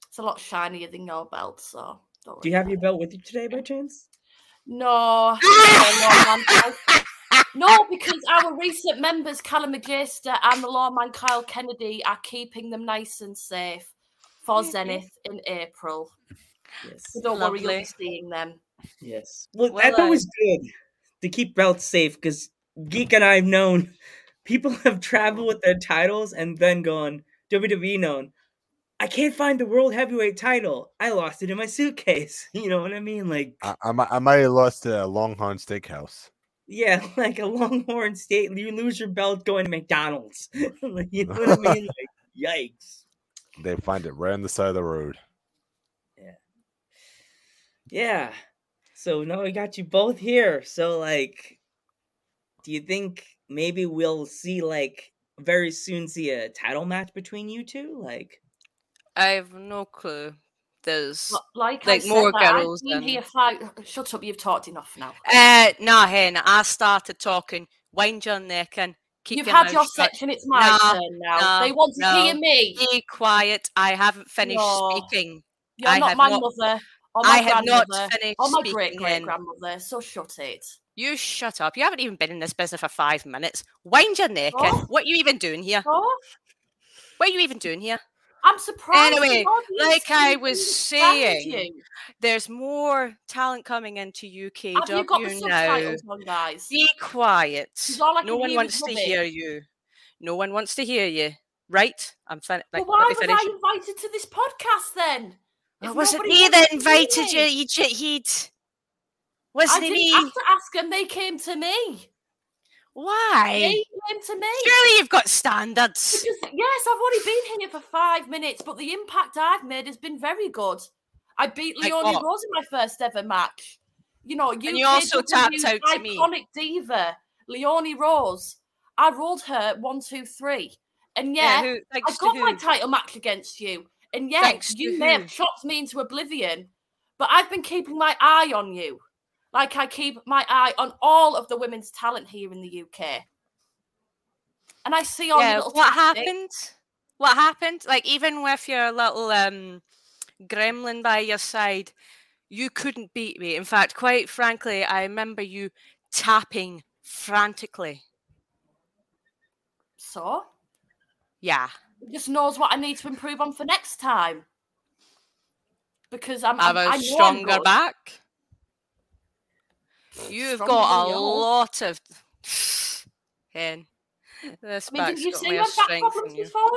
It's a lot shinier than your belt, so don't Do you have your belt with you today by chance? No. no, no, because our recent members, Callum Majesta and the lawman Kyle Kennedy, are keeping them nice and safe for Zenith in April. Yes. So don't worry, you'll be seeing them. Yes. Well, Well, that's always good to keep belts safe because Geek and I have known people have traveled with their titles and then gone WWE known. I can't find the world heavyweight title. I lost it in my suitcase. You know what I mean? Like, I, I, might, I might have lost a Longhorn Steakhouse. Yeah, like a Longhorn State, you lose your belt going to McDonald's. Like, you know what I mean? Like, yikes. They find it right on the side of the road. Yeah. Yeah. So now we got you both here. So like, do you think maybe we'll see like very soon see a title match between you two? Like, I have no clue. There's L- Like, Like said, more like, I've girls been than- here five. Shut up! You've talked enough now. uh nah hen, I started talking, wind your neck and keep You've had your shut. section. It's my No, turn now. no, they want to no. hear me. Be quiet. I haven't finished No. speaking. You're I not my not- mother or my I have not finished or my great great grandmother. So shut it. You shut up. You haven't even been in this business for five minutes. Wind your neck in. Oh. What are you even doing here? Oh, What are you even doing here? I'm surprised. Anyway, like I was saying. There's more talent coming into UKW have you got the now. subtitles on, guys? Be quiet. No one wants to rubbish. hear you. No one wants to hear you. Right? I'm fin- Well, like, why was finish. I invited to this podcast then? It wasn't me that invited you, you shithead. Wasn't it didn't me? have to ask them; they came to me. Why? They came to me. Surely you've got standards. Because yes, I've already been here for five minutes, but the impact I've made has been very good. I beat Like Leonie what? Rose in my first ever match. You know, you, you also tapped out to me. iconic diva, Leonie Rose. I rolled her one, two, three, and yeah, who, I got my title match against you. And yeah, Thanks you may who? have chopped me into oblivion, but I've been keeping my eye on you, like I keep my eye on all of the women's talent here in the UK. And I see all yeah, what tactics. happened? What happened? Like even with your little um gremlin by your side, you couldn't beat me. In fact, quite frankly, I remember you tapping frantically. So, Yeah. just knows what I need to improve on for next time. Because I'm, I'm a I I'm stronger good. back. You've got a yours. lot of Hen. This I mean, back's didn't you more back problems you. before?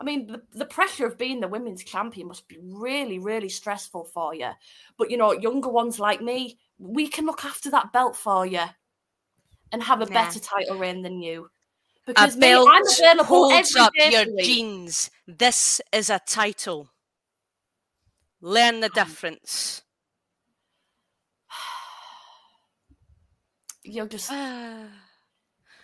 I mean, the, the pressure of being the women's champion must be really, really stressful for you. But you know, younger ones like me, we can look after that belt for you and have a Nah. better title reign than you. A Because me, belt I'm available holds every up your jeans. This is a title. Learn the difference. You're just.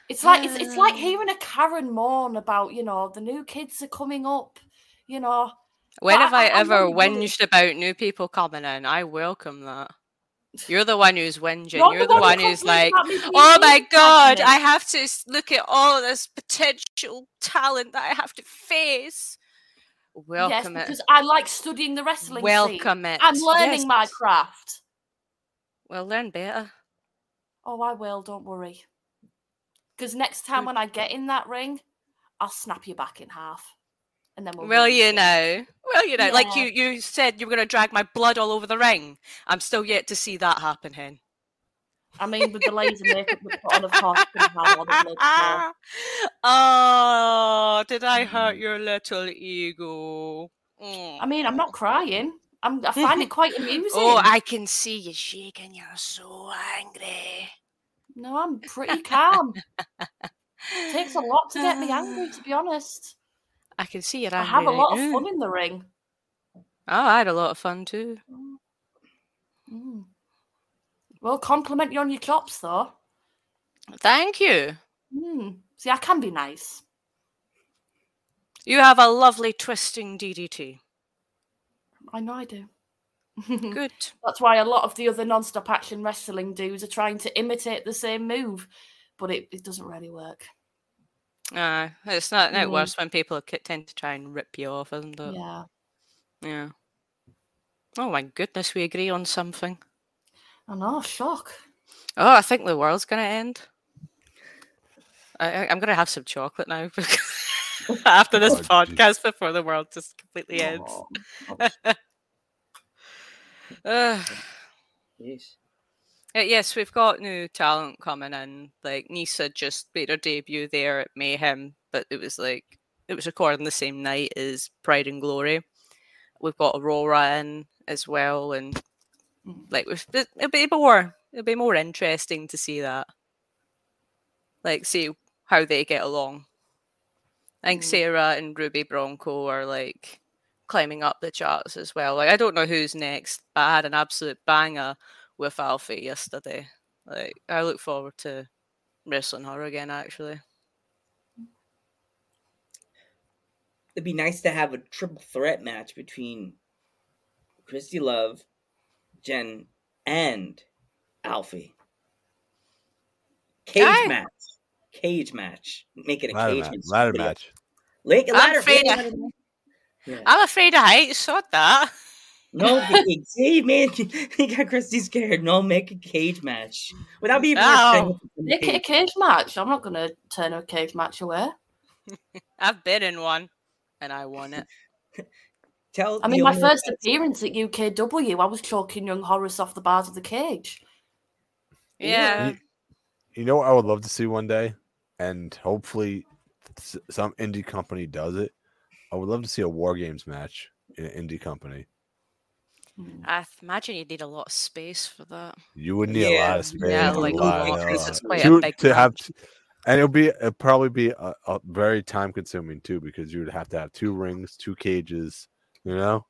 It's like it's, it's like Ah. hearing a Karen moan about you know the new kids are coming up. You know, When I- have I, I- ever whinged about new people coming in? I welcome that. You're the one who's whinging. You're You're, the one one who's like, about me being oh my god, I have to look at all this potential talent that I have to face. yes, Welcome it. because I like studying the wrestling. scene. Welcome it. I'm learning Yes. my craft. Well, learn better. Oh, I will. Don't worry. Because next time when I get in that ring, I'll snap you back in half, and then we'll. Well, you see. know. Well, you know. Like you, you said you were going to drag my blood all over the ring. I'm still yet to see that happen, Hen. I mean, with the laser makeup we put on, of course, it's gonna all the blood oh, did I hurt your little ego? Mm. I mean, I'm not crying. I'm. I find it quite amusing. Oh, I can see you shaking. You're so angry. No, I'm pretty calm. It takes a lot to get me angry, to be honest. I can see you're I have a right lot of fun in the ring. Oh, I had a lot of fun too. Mm. Well, compliment you on your chops, though. Thank you. Mm. See, I can be nice. You have a lovely twisting DDT. I know I do. Good. That's why a lot of the other non-stop action wrestling dudes are trying to imitate the same move, but it, it doesn't really work. Uh, it's not, not Mm. worse when people tend to try and rip you off, isn't it? Yeah. Yeah. Oh my goodness, we agree on something. I know, shock. Oh, I think the world's going to end. I, I'm going to have some chocolate now after this Oh, podcast before the world just completely ends. Aw. Ugh. Uh, yes, we've got new talent coming in. Like Nisa just made her debut there at Mayhem, but it was like it was recording the same night as Pride and Glory. We've got Aurora in as well, and Mhm. like we've, it- it'll be more it'll be more interesting to see that. like see how they get along. I think Mm. Sarah and Ruby Bronco are like climbing up the charts as well. Like I don't know who's next, but I had an absolute banger with Alfie yesterday. Like I look forward to wrestling her again actually. It'd be nice to have a triple threat match between Christy Love, Jen, and Alfie. Cage Aye. match. Cage match. Make it a Ladder cage match. match. Ladder Somebody- match. Lake, I'm ladder, afraid yeah, I- ladder match. Yeah. I'm afraid of heights, sod that. No, big- see, man, he got Christy scared. No, make a cage match without being No. Make it a cage match. I'm not going to turn a cage match away. I've been in one and I won it. Tell. I mean, my first that- appearance at UKW, I was choking young Horace off the bars of the cage. Yeah. You, you know what I would love to see one day, and hopefully some indie company does it. I would love to see a war games match in an indie company. I imagine you'd need a lot of space for that. You would need a lot of space. yeah, like a lot, lot, uh, 'cause it's quite a to, big to have, match. and it'll be it'll probably be a, a very time consuming too because you would have to have two rings, two cages, you know,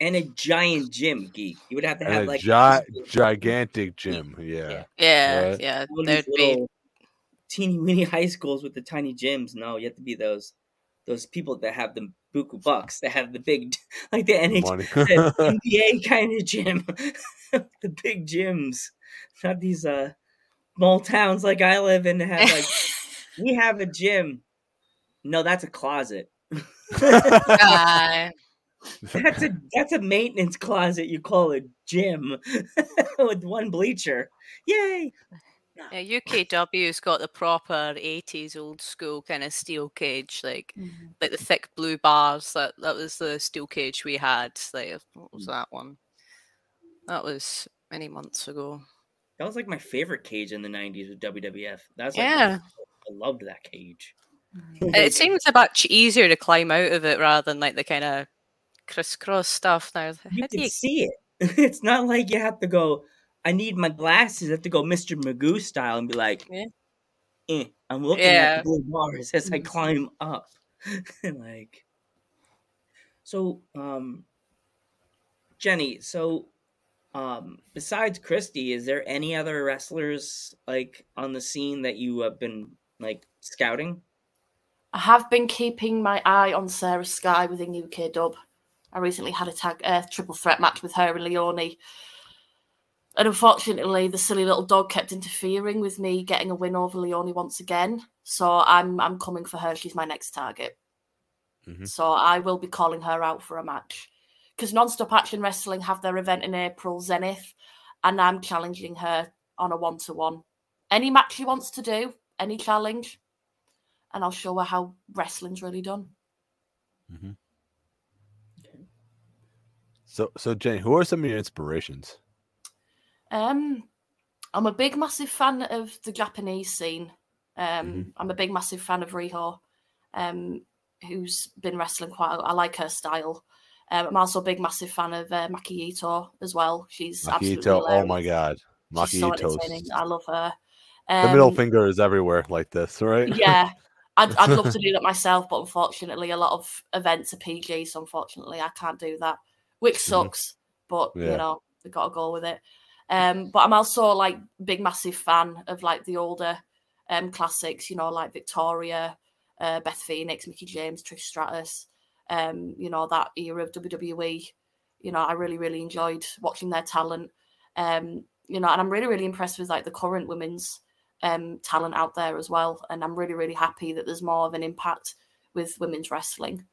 and a giant gym geek. You would have to have and a like gi- gigantic gym. Yeah, Yeah, Right. yeah. There'd be little teeny weeny high schools with the tiny gyms. No, you have to be those those people that have the buku bucks that have the big like the NH the NBA kind of gym, the big gyms, not these uh small towns like I live in. that Have like we have a gym. No, that's a closet. Aye. That's a that's a maintenance closet. You call a gym with one bleacher. Yay! Yeah, UKW's got the proper eighties old school kind of steel cage, like mm-hmm. like the thick blue bars. That that was the steel cage we had. Like uh, what was mm. that one? That was many months ago. That was like my favorite cage in the '90s with WWF. That's like Yeah. I loved that cage. Uh, it seems a much easier to climb out of it rather than like the kind of crisscross stuff. Now, you how do can you see it. It's not like you have to go. I need my glasses. I have to go Mr. Magoo style and be like, Yeah. eh, I'm looking Yeah. at the blue bars as I climb up. like, so, um, Jenny. So, um, besides Christy, is there any other wrestlers like on the scene that you have been like scouting? I have been keeping my eye on Sarah Sky within UK Dub. I recently had a tag uh, triple threat match with her and Leone. And unfortunately, the silly little dog kept interfering with me getting a win over Leone once again. So I'm I'm coming for her. She's my next target. Mhm. So I will be calling her out for a match. Because Non-Stop Action Wrestling have their event in April, Zenith, and I'm challenging her on a one-to-one. Any match she wants to do, any challenge, and I'll show her how wrestling's really done. So, so Jenny, who are some of your inspirations? Um, I'm a big, massive fan of the Japanese scene. Um, Mhm. I'm a big, massive fan of Riho, um, who's been wrestling quite. A, I like her style. Um, I'm also a big, massive fan of uh, Maki Ito as well. She's absolutely Makito, oh my god, She's so I love her. the middle Um, finger is everywhere like this, right? yeah, I'd, I'd love to do that myself, but unfortunately, a lot of events are PG, so unfortunately, I can't do that, which sucks. But Yeah. you know, we got to go with it. Um, but I'm also like big, massive fan of like the older um classics, you know, like Victoria, uh, Beth Phoenix, Mickie James, Trish Stratus. Um, you know that era of WWE. You know, I really, really enjoyed watching their talent. Um, you know, and I'm really, really impressed with like the current women's um, talent out there as well. And I'm really, really happy that there's more of an impact with women's wrestling,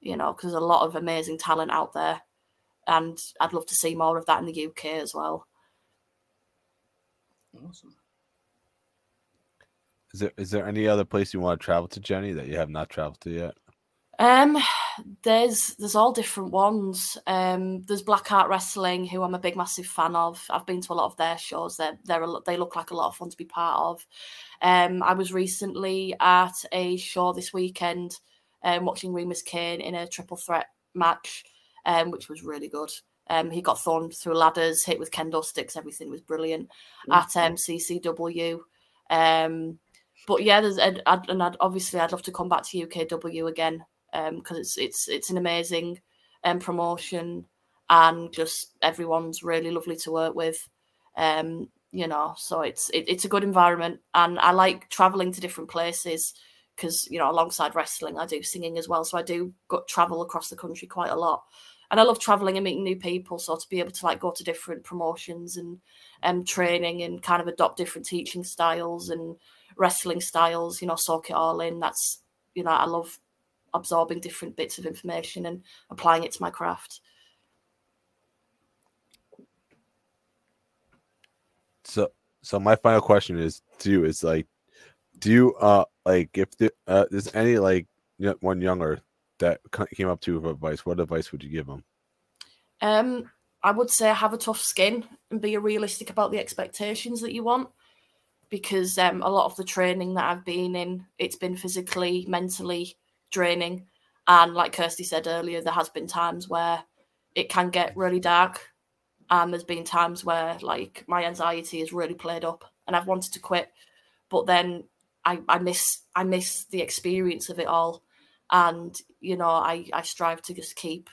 you know, because there's a lot of amazing talent out there. And I'd love to see more of that in the UK as well. Awesome. Is there is there any other place you want to travel to, Jenny, that you have not traveled to yet? Um, there's there's all different ones. Um, there's Black Art Wrestling, who I'm a big massive fan of. I've been to a lot of their shows. They're they're a, they look like a lot of fun to be part of. Um, I was recently at a show this weekend, um, watching Remus Kane in a triple threat match, um, which was really good. Um, he got thrown through ladders, hit with kendo sticks. Everything was brilliant at um, CCW. Um, but yeah, there's and, and I'd, obviously I'd love to come back to UKW again because um, it's it's it's an amazing um, promotion and just everyone's really lovely to work with. Um, you know, so it's it, it's a good environment, and I like traveling to different places because you know alongside wrestling I do singing as well, so I do go, travel across the country quite a lot and I love traveling and meeting new people. So to be able to like go to different promotions and um, training and kind of adopt different teaching styles and wrestling styles, you know, soak it all in. That's you know, I love absorbing different bits of information and applying it to my craft. So, so my final question is to you is like, do you uh like if the, uh, there's any like one younger that came up to you with advice, what advice would you give them? Um, I would say have a tough skin and be realistic about the expectations that you want, because um, a lot of the training that I've been in, it's been physically, mentally draining, and like Kirsty said earlier, there has been times where it can get really dark, and there's been times where like my anxiety has really played up, and I've wanted to quit, but then I, I miss I miss the experience of it all and you know I I strive to just keep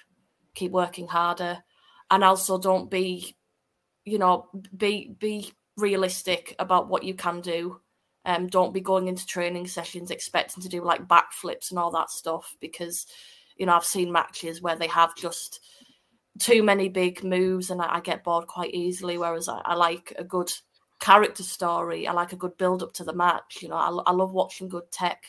keep working harder, and also don't be, you know, be be realistic about what you can do. Um, don't be going into training sessions expecting to do like backflips and all that stuff because, you know, I've seen matches where they have just too many big moves and I, I get bored quite easily. Whereas I, I, like a good character story. I like a good build up to the match. You know, I, I love watching good tech.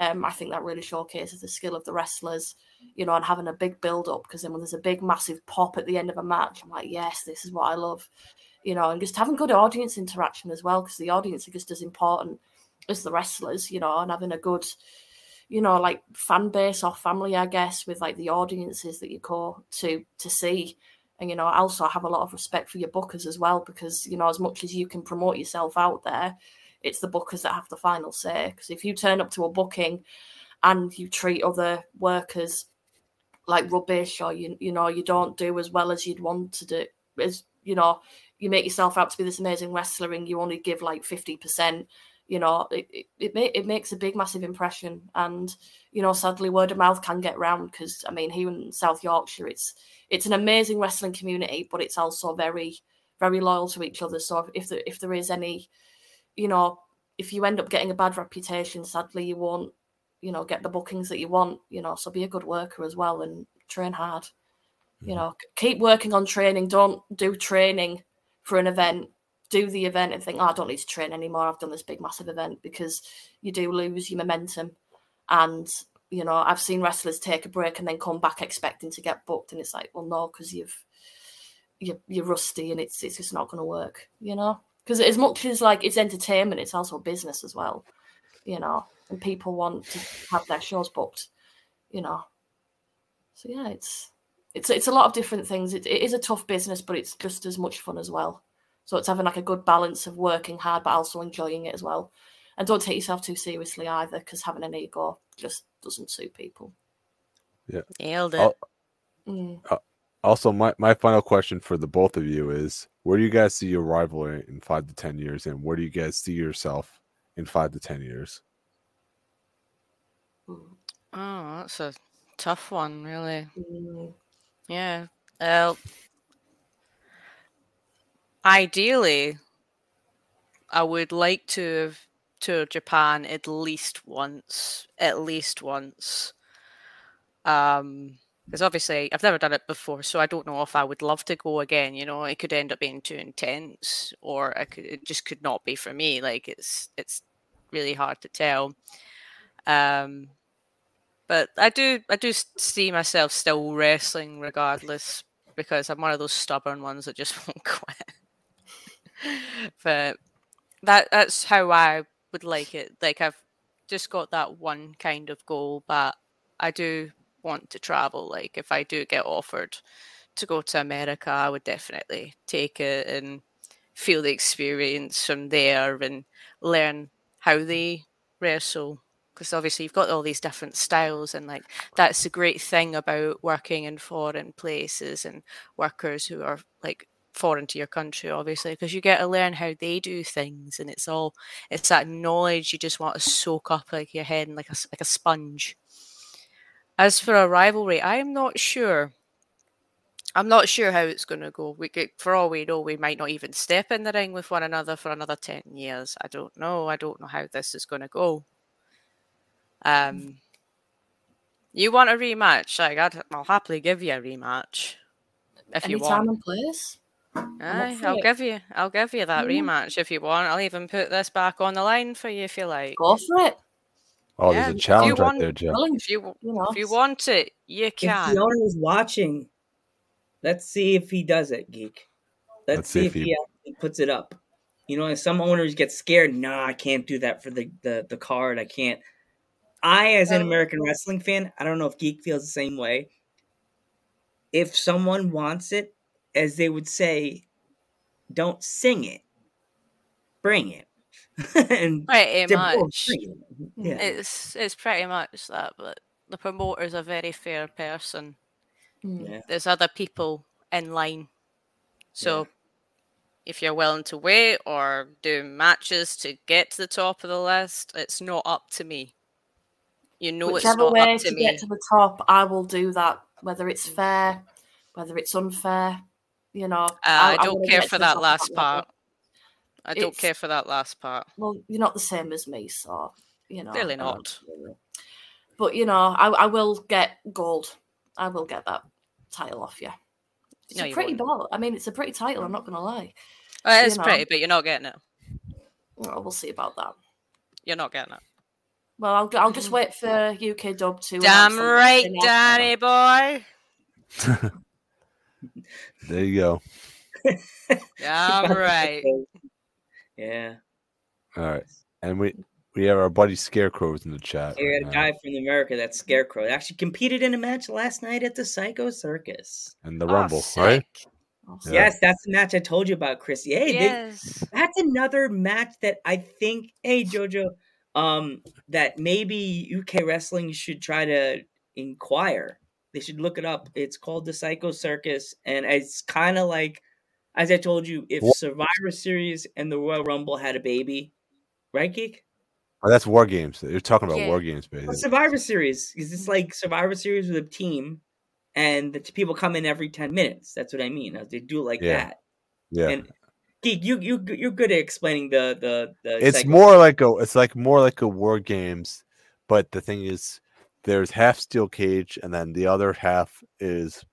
Um, I think that really showcases the skill of the wrestlers, you know, and having a big build up because then when there's a big massive pop at the end of a match, I'm like, yes, this is what I love, you know, and just having good audience interaction as well because the audience are just as important as the wrestlers, you know, and having a good, you know, like fan base or family, I guess, with like the audiences that you go to to see. And you know, I also have a lot of respect for your bookers as well because you know, as much as you can promote yourself out there, it's the bookers that have the final say. Because if you turn up to a booking and you treat other workers like rubbish, or you you know you don't do as well as you'd want to do, as you know you make yourself out to be this amazing wrestler and you only give like fifty percent. You know, it it, it, ma- it makes a big massive impression, and you know, sadly, word of mouth can get round because I mean, here in South Yorkshire, it's it's an amazing wrestling community, but it's also very very loyal to each other. So if there, if there is any you know, if you end up getting a bad reputation, sadly, you won't, you know, get the bookings that you want, you know, so be a good worker as well and train hard. You mm-hmm. know, keep working on training. Don't do training for an event. Do the event and think, oh, I don't need to train anymore. I've done this big, massive event because you do lose your momentum. And, you know, I've seen wrestlers take a break and then come back expecting to get booked. And it's like, well, no, because you've, you're, you're rusty and it's, it's just not going to work, you know? Because as much as like it's entertainment, it's also business as well, you know. And people want to have their shows booked, you know. So yeah, it's it's it's a lot of different things. It, it is a tough business, but it's just as much fun as well. So it's having like a good balance of working hard but also enjoying it as well. And don't take yourself too seriously either, because having an ego just doesn't suit people. Yeah, nailed it. Mm. Also, my, my final question for the both of you is where do you guys see your rivalry in five to 10 years? And where do you guys see yourself in five to 10 years? Oh, that's a tough one, really. Mm. Yeah. Uh, ideally, I would like to have toured Japan at least once. At least once. Um, because obviously I've never done it before, so I don't know if I would love to go again. You know, it could end up being too intense, or could, it just could not be for me. Like it's it's really hard to tell. Um, but I do I do see myself still wrestling regardless because I'm one of those stubborn ones that just won't quit. but that that's how I would like it. Like I've just got that one kind of goal, but I do want to travel. Like if I do get offered to go to America, I would definitely take it and feel the experience from there and learn how they wrestle. Because obviously you've got all these different styles, and like that's the great thing about working in foreign places and workers who are like foreign to your country, obviously, because you get to learn how they do things, and it's all it's that knowledge you just want to soak up like your head and like a like a sponge. As for a rivalry, I'm not sure. I'm not sure how it's going to go. We could, for all we know, we might not even step in the ring with one another for another ten years. I don't know. I don't know how this is going to go. Um, you want a rematch? Like, I'd, I'll happily give you a rematch if you want. time and place. Aye, I'll it. give you. I'll give you that Mhm. rematch if you want. I'll even put this back on the line for you if you like. Go for it. Oh, Yeah, there's a you challenge right want- there, Joe. Willing, If you you know. if you want it, you can. the owner is watching, let's see if he does it, geek. Let's, Let's see if he, actually puts it up. You know, and some owners get scared. Nah, I can't do that for the the, the card. I can't. I, as an Um, American wrestling fan, I don't know if Geek feels the same way. If someone wants it, as they would say, don't sing it, bring it. and Pretty much. Yeah. It's it's pretty much that, but the promoter's a very fair person. Mm. yeah. There's other people in line. So if you're willing to wait or do matches to get to the top of the list, it's not up to me. You know it's Whichever not way up to to me. get to the top, I will do that. Whether it's fair, whether it's unfair, you know. Uh, I I don't care for that top of last level. part. I don't care for that last part. Well, you're not the same as me, so you know. Really not. But you know, I, I will get gold. I will get that title off you. It's No, a you pretty won't. belt. I mean, it's a pretty title. I'm not gonna lie. Uh, it's know. pretty, but you're not getting it. Well, we'll see about that. You're not getting it. Well, I'll I'll just wait for UK Dub to. Damn right, something. Danny boy. There you go. Damn right. Yeah. All right, and we we have our buddy Scarecrows in the chat. We right got a guy from America that's Scarecrow. Actually competed in a match last night at the Psycho Circus. and the Oh, Rumble, right? sick. Oh, Yeah. Yes, that's the match I told you about, Chris. Hey, they- Yes. that's another match that I think, hey Jojo, um, that maybe UK wrestling should try to inquire. They should look it up. It's called the Psycho Circus, and it's kind of like, as I told you, if What? Survivor Series and the Royal Rumble had a baby, right, Geek? Oh, that's War Games. You're talking about Yeah. War Games, Well, basically. Survivor Series is it's like Survivor Series with a team, and the t- people come in every ten minutes. That's what I mean. uh, They do it like Yeah. that. Yeah, And Geek, you you you're good at explaining the the the. it's Psycho more like a it's like more like a War Games, but the thing is, there's half steel cage, and then the other half is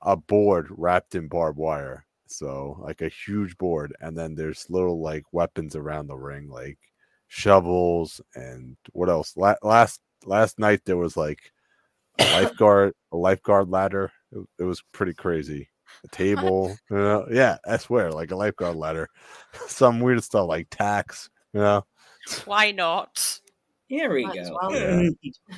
a board wrapped in barbed wire. So like a huge board, and then there's little like weapons around the ring, like shovels and what else? La- last last night there was like a lifeguard a lifeguard ladder. It, it was pretty crazy. A table, you know? yeah, I swear, like a lifeguard ladder. Some weird stuff like tacks, you know. Why not? Here we Might go. well. Yeah.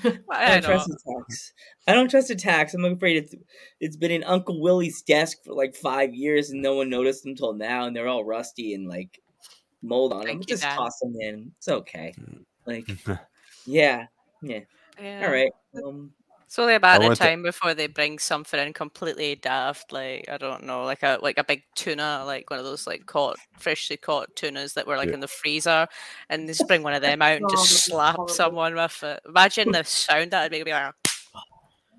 I don't not? trust attacks. I don't trust attacks. I'm afraid it's it's been in Uncle Willie's desk for like five years and no one noticed them until now, and they're all rusty and like mold on them. Thank you, Just Dan. toss them in. It's okay. Mm. Like, yeah, yeah. Yeah. All right. Um, It's only about I the wanted to- time before they bring something in completely daft, like I don't know, like a like a big tuna, like one of those like caught freshly caught tunas that were like Yeah. in the freezer, and they just bring one of them out and Oh, just that'd slap horrible. someone with it. Imagine the sound that would make me like. Oh,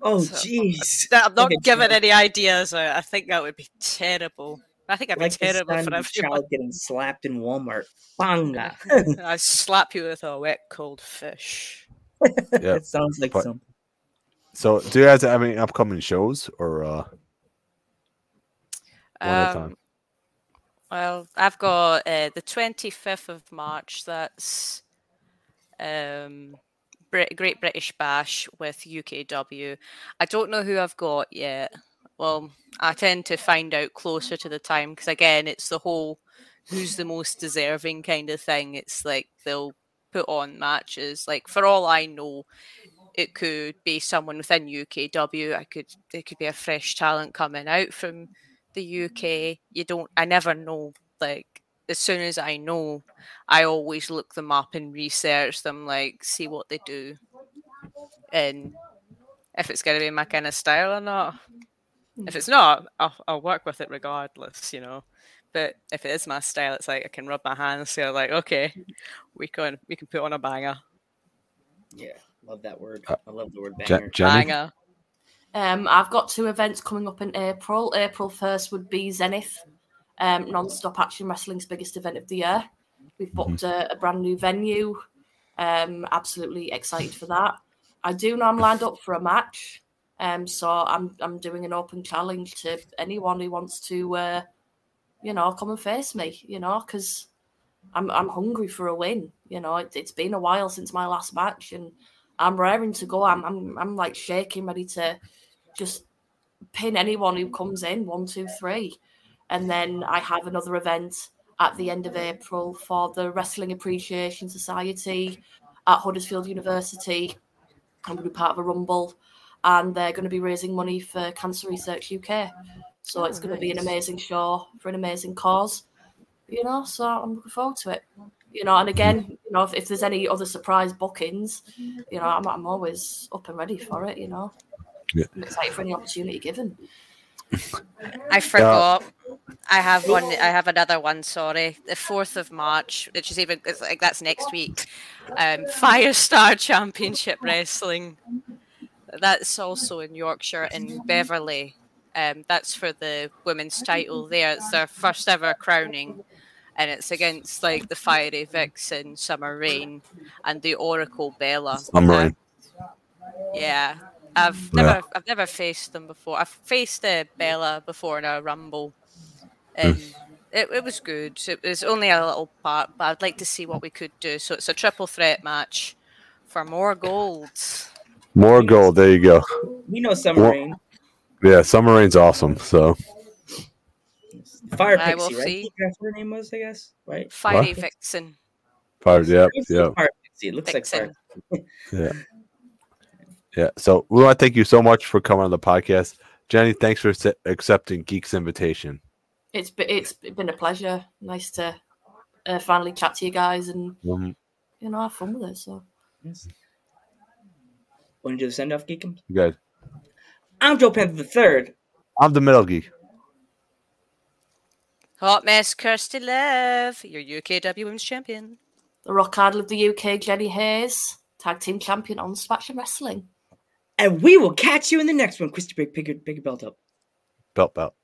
oh, So- jeez. I'm not giving any ideas. I, I think that would be terrible. I think I'd Like be the terrible for everyone. child getting slapped in Walmart. Banga. I slap you with a wet cold fish. Yeah, It sounds like but- some. So, do you guys have any upcoming shows or uh? Um, Well, I've got uh, the 25th of March. That's um, Great British Bash with UKW. I don't know who I've got yet. Well, I tend to find out closer to the time because, again, it's the whole who's the most deserving kind of thing. It's like they'll put on matches. Like, for all I know, it could be someone within UKW. I could, it could be a fresh talent coming out from the UK. Mm-hmm. You don't. I never know. Like as soon as I know, I always look them up and research them. Like see what they do, and if it's going to be my kind of style or not. If it's not, I'll, I'll work with it regardless. You know. But if it is my style, it's like I can rub my hands. So like, okay, we can we can put on a banger. Yeah, love that word. Uh, I love the word Je- banger. Jenny? Banger. Um, I've got two events coming up in April. April first would be Zenith, um, non-stop action wrestling's biggest event of the year. We've booked a, a brand new venue. Um, absolutely excited for that. I do know I'm lined up for a match. Um, so I'm I'm doing an open challenge to anyone who wants to, uh, you know, come and face me. You know, because I'm I'm hungry for a win. You know, it, it's been a while since my last match, and I'm raring to go. I'm I'm I'm like shaking, ready to just pin anyone who comes in one, two, three. And then I have another event at the end of April for the Wrestling Appreciation Society at Huddersfield University. I'm going to be part of a rumble, and they're going to be raising money for Cancer Research UK. So Oh, it's going to be an amazing show for an amazing cause, you know. So I'm looking forward to it, you know. And again, you know, if, if there's any other surprise bookings, you know, I'm, I'm always up and ready for it, you know. Yeah. I'm excited for any opportunity given. I forgot. I have one. I have another one. Sorry, the fourth of March, which is even it's like that's next week. Um, Firestar Championship Wrestling. That's also in Yorkshire in Beverley. Um, that's for the women's title. There, it's their first ever crowning, and it's against like the Fiery Vixen, Summer Rain, and the Oracle Bella. Summer Um, Rain. yeah, I've Yeah. never I've never faced them before. I've faced uh, Bella before in a rumble, and it, it was good. It was only a little part, but I'd like to see what we could do. So it's a triple threat match for more gold. More gold. There you go. We know Summer Rain. Yeah, Summer Rain's awesome. So Fire I will Pixie, right? see. That's what her name was, I guess. Right? Fiery What? Vixen. fired. Yep, It was yep, Fire Pixie. It looks like Vixen. Fire. yeah, yeah. So we want to thank you so much for coming on the podcast, Jenny. Thanks for accepting Geek's invitation. It's been it's been a pleasure. Nice to uh, finally chat to you guys and Um, you know have fun with it. So Yes. Want to do the send off, Geekum? you guys, I'm Joe Panther the Third. I'm the Metal Geek. Hot mess, Kirsty Love, your UKW Women's Champion. the rock idol of the UK, Jenny Hayes, tag team champion on Smash Wrestling. And we will catch you in the next one. Christy Big, pick your, pick your belt up. Belt belt.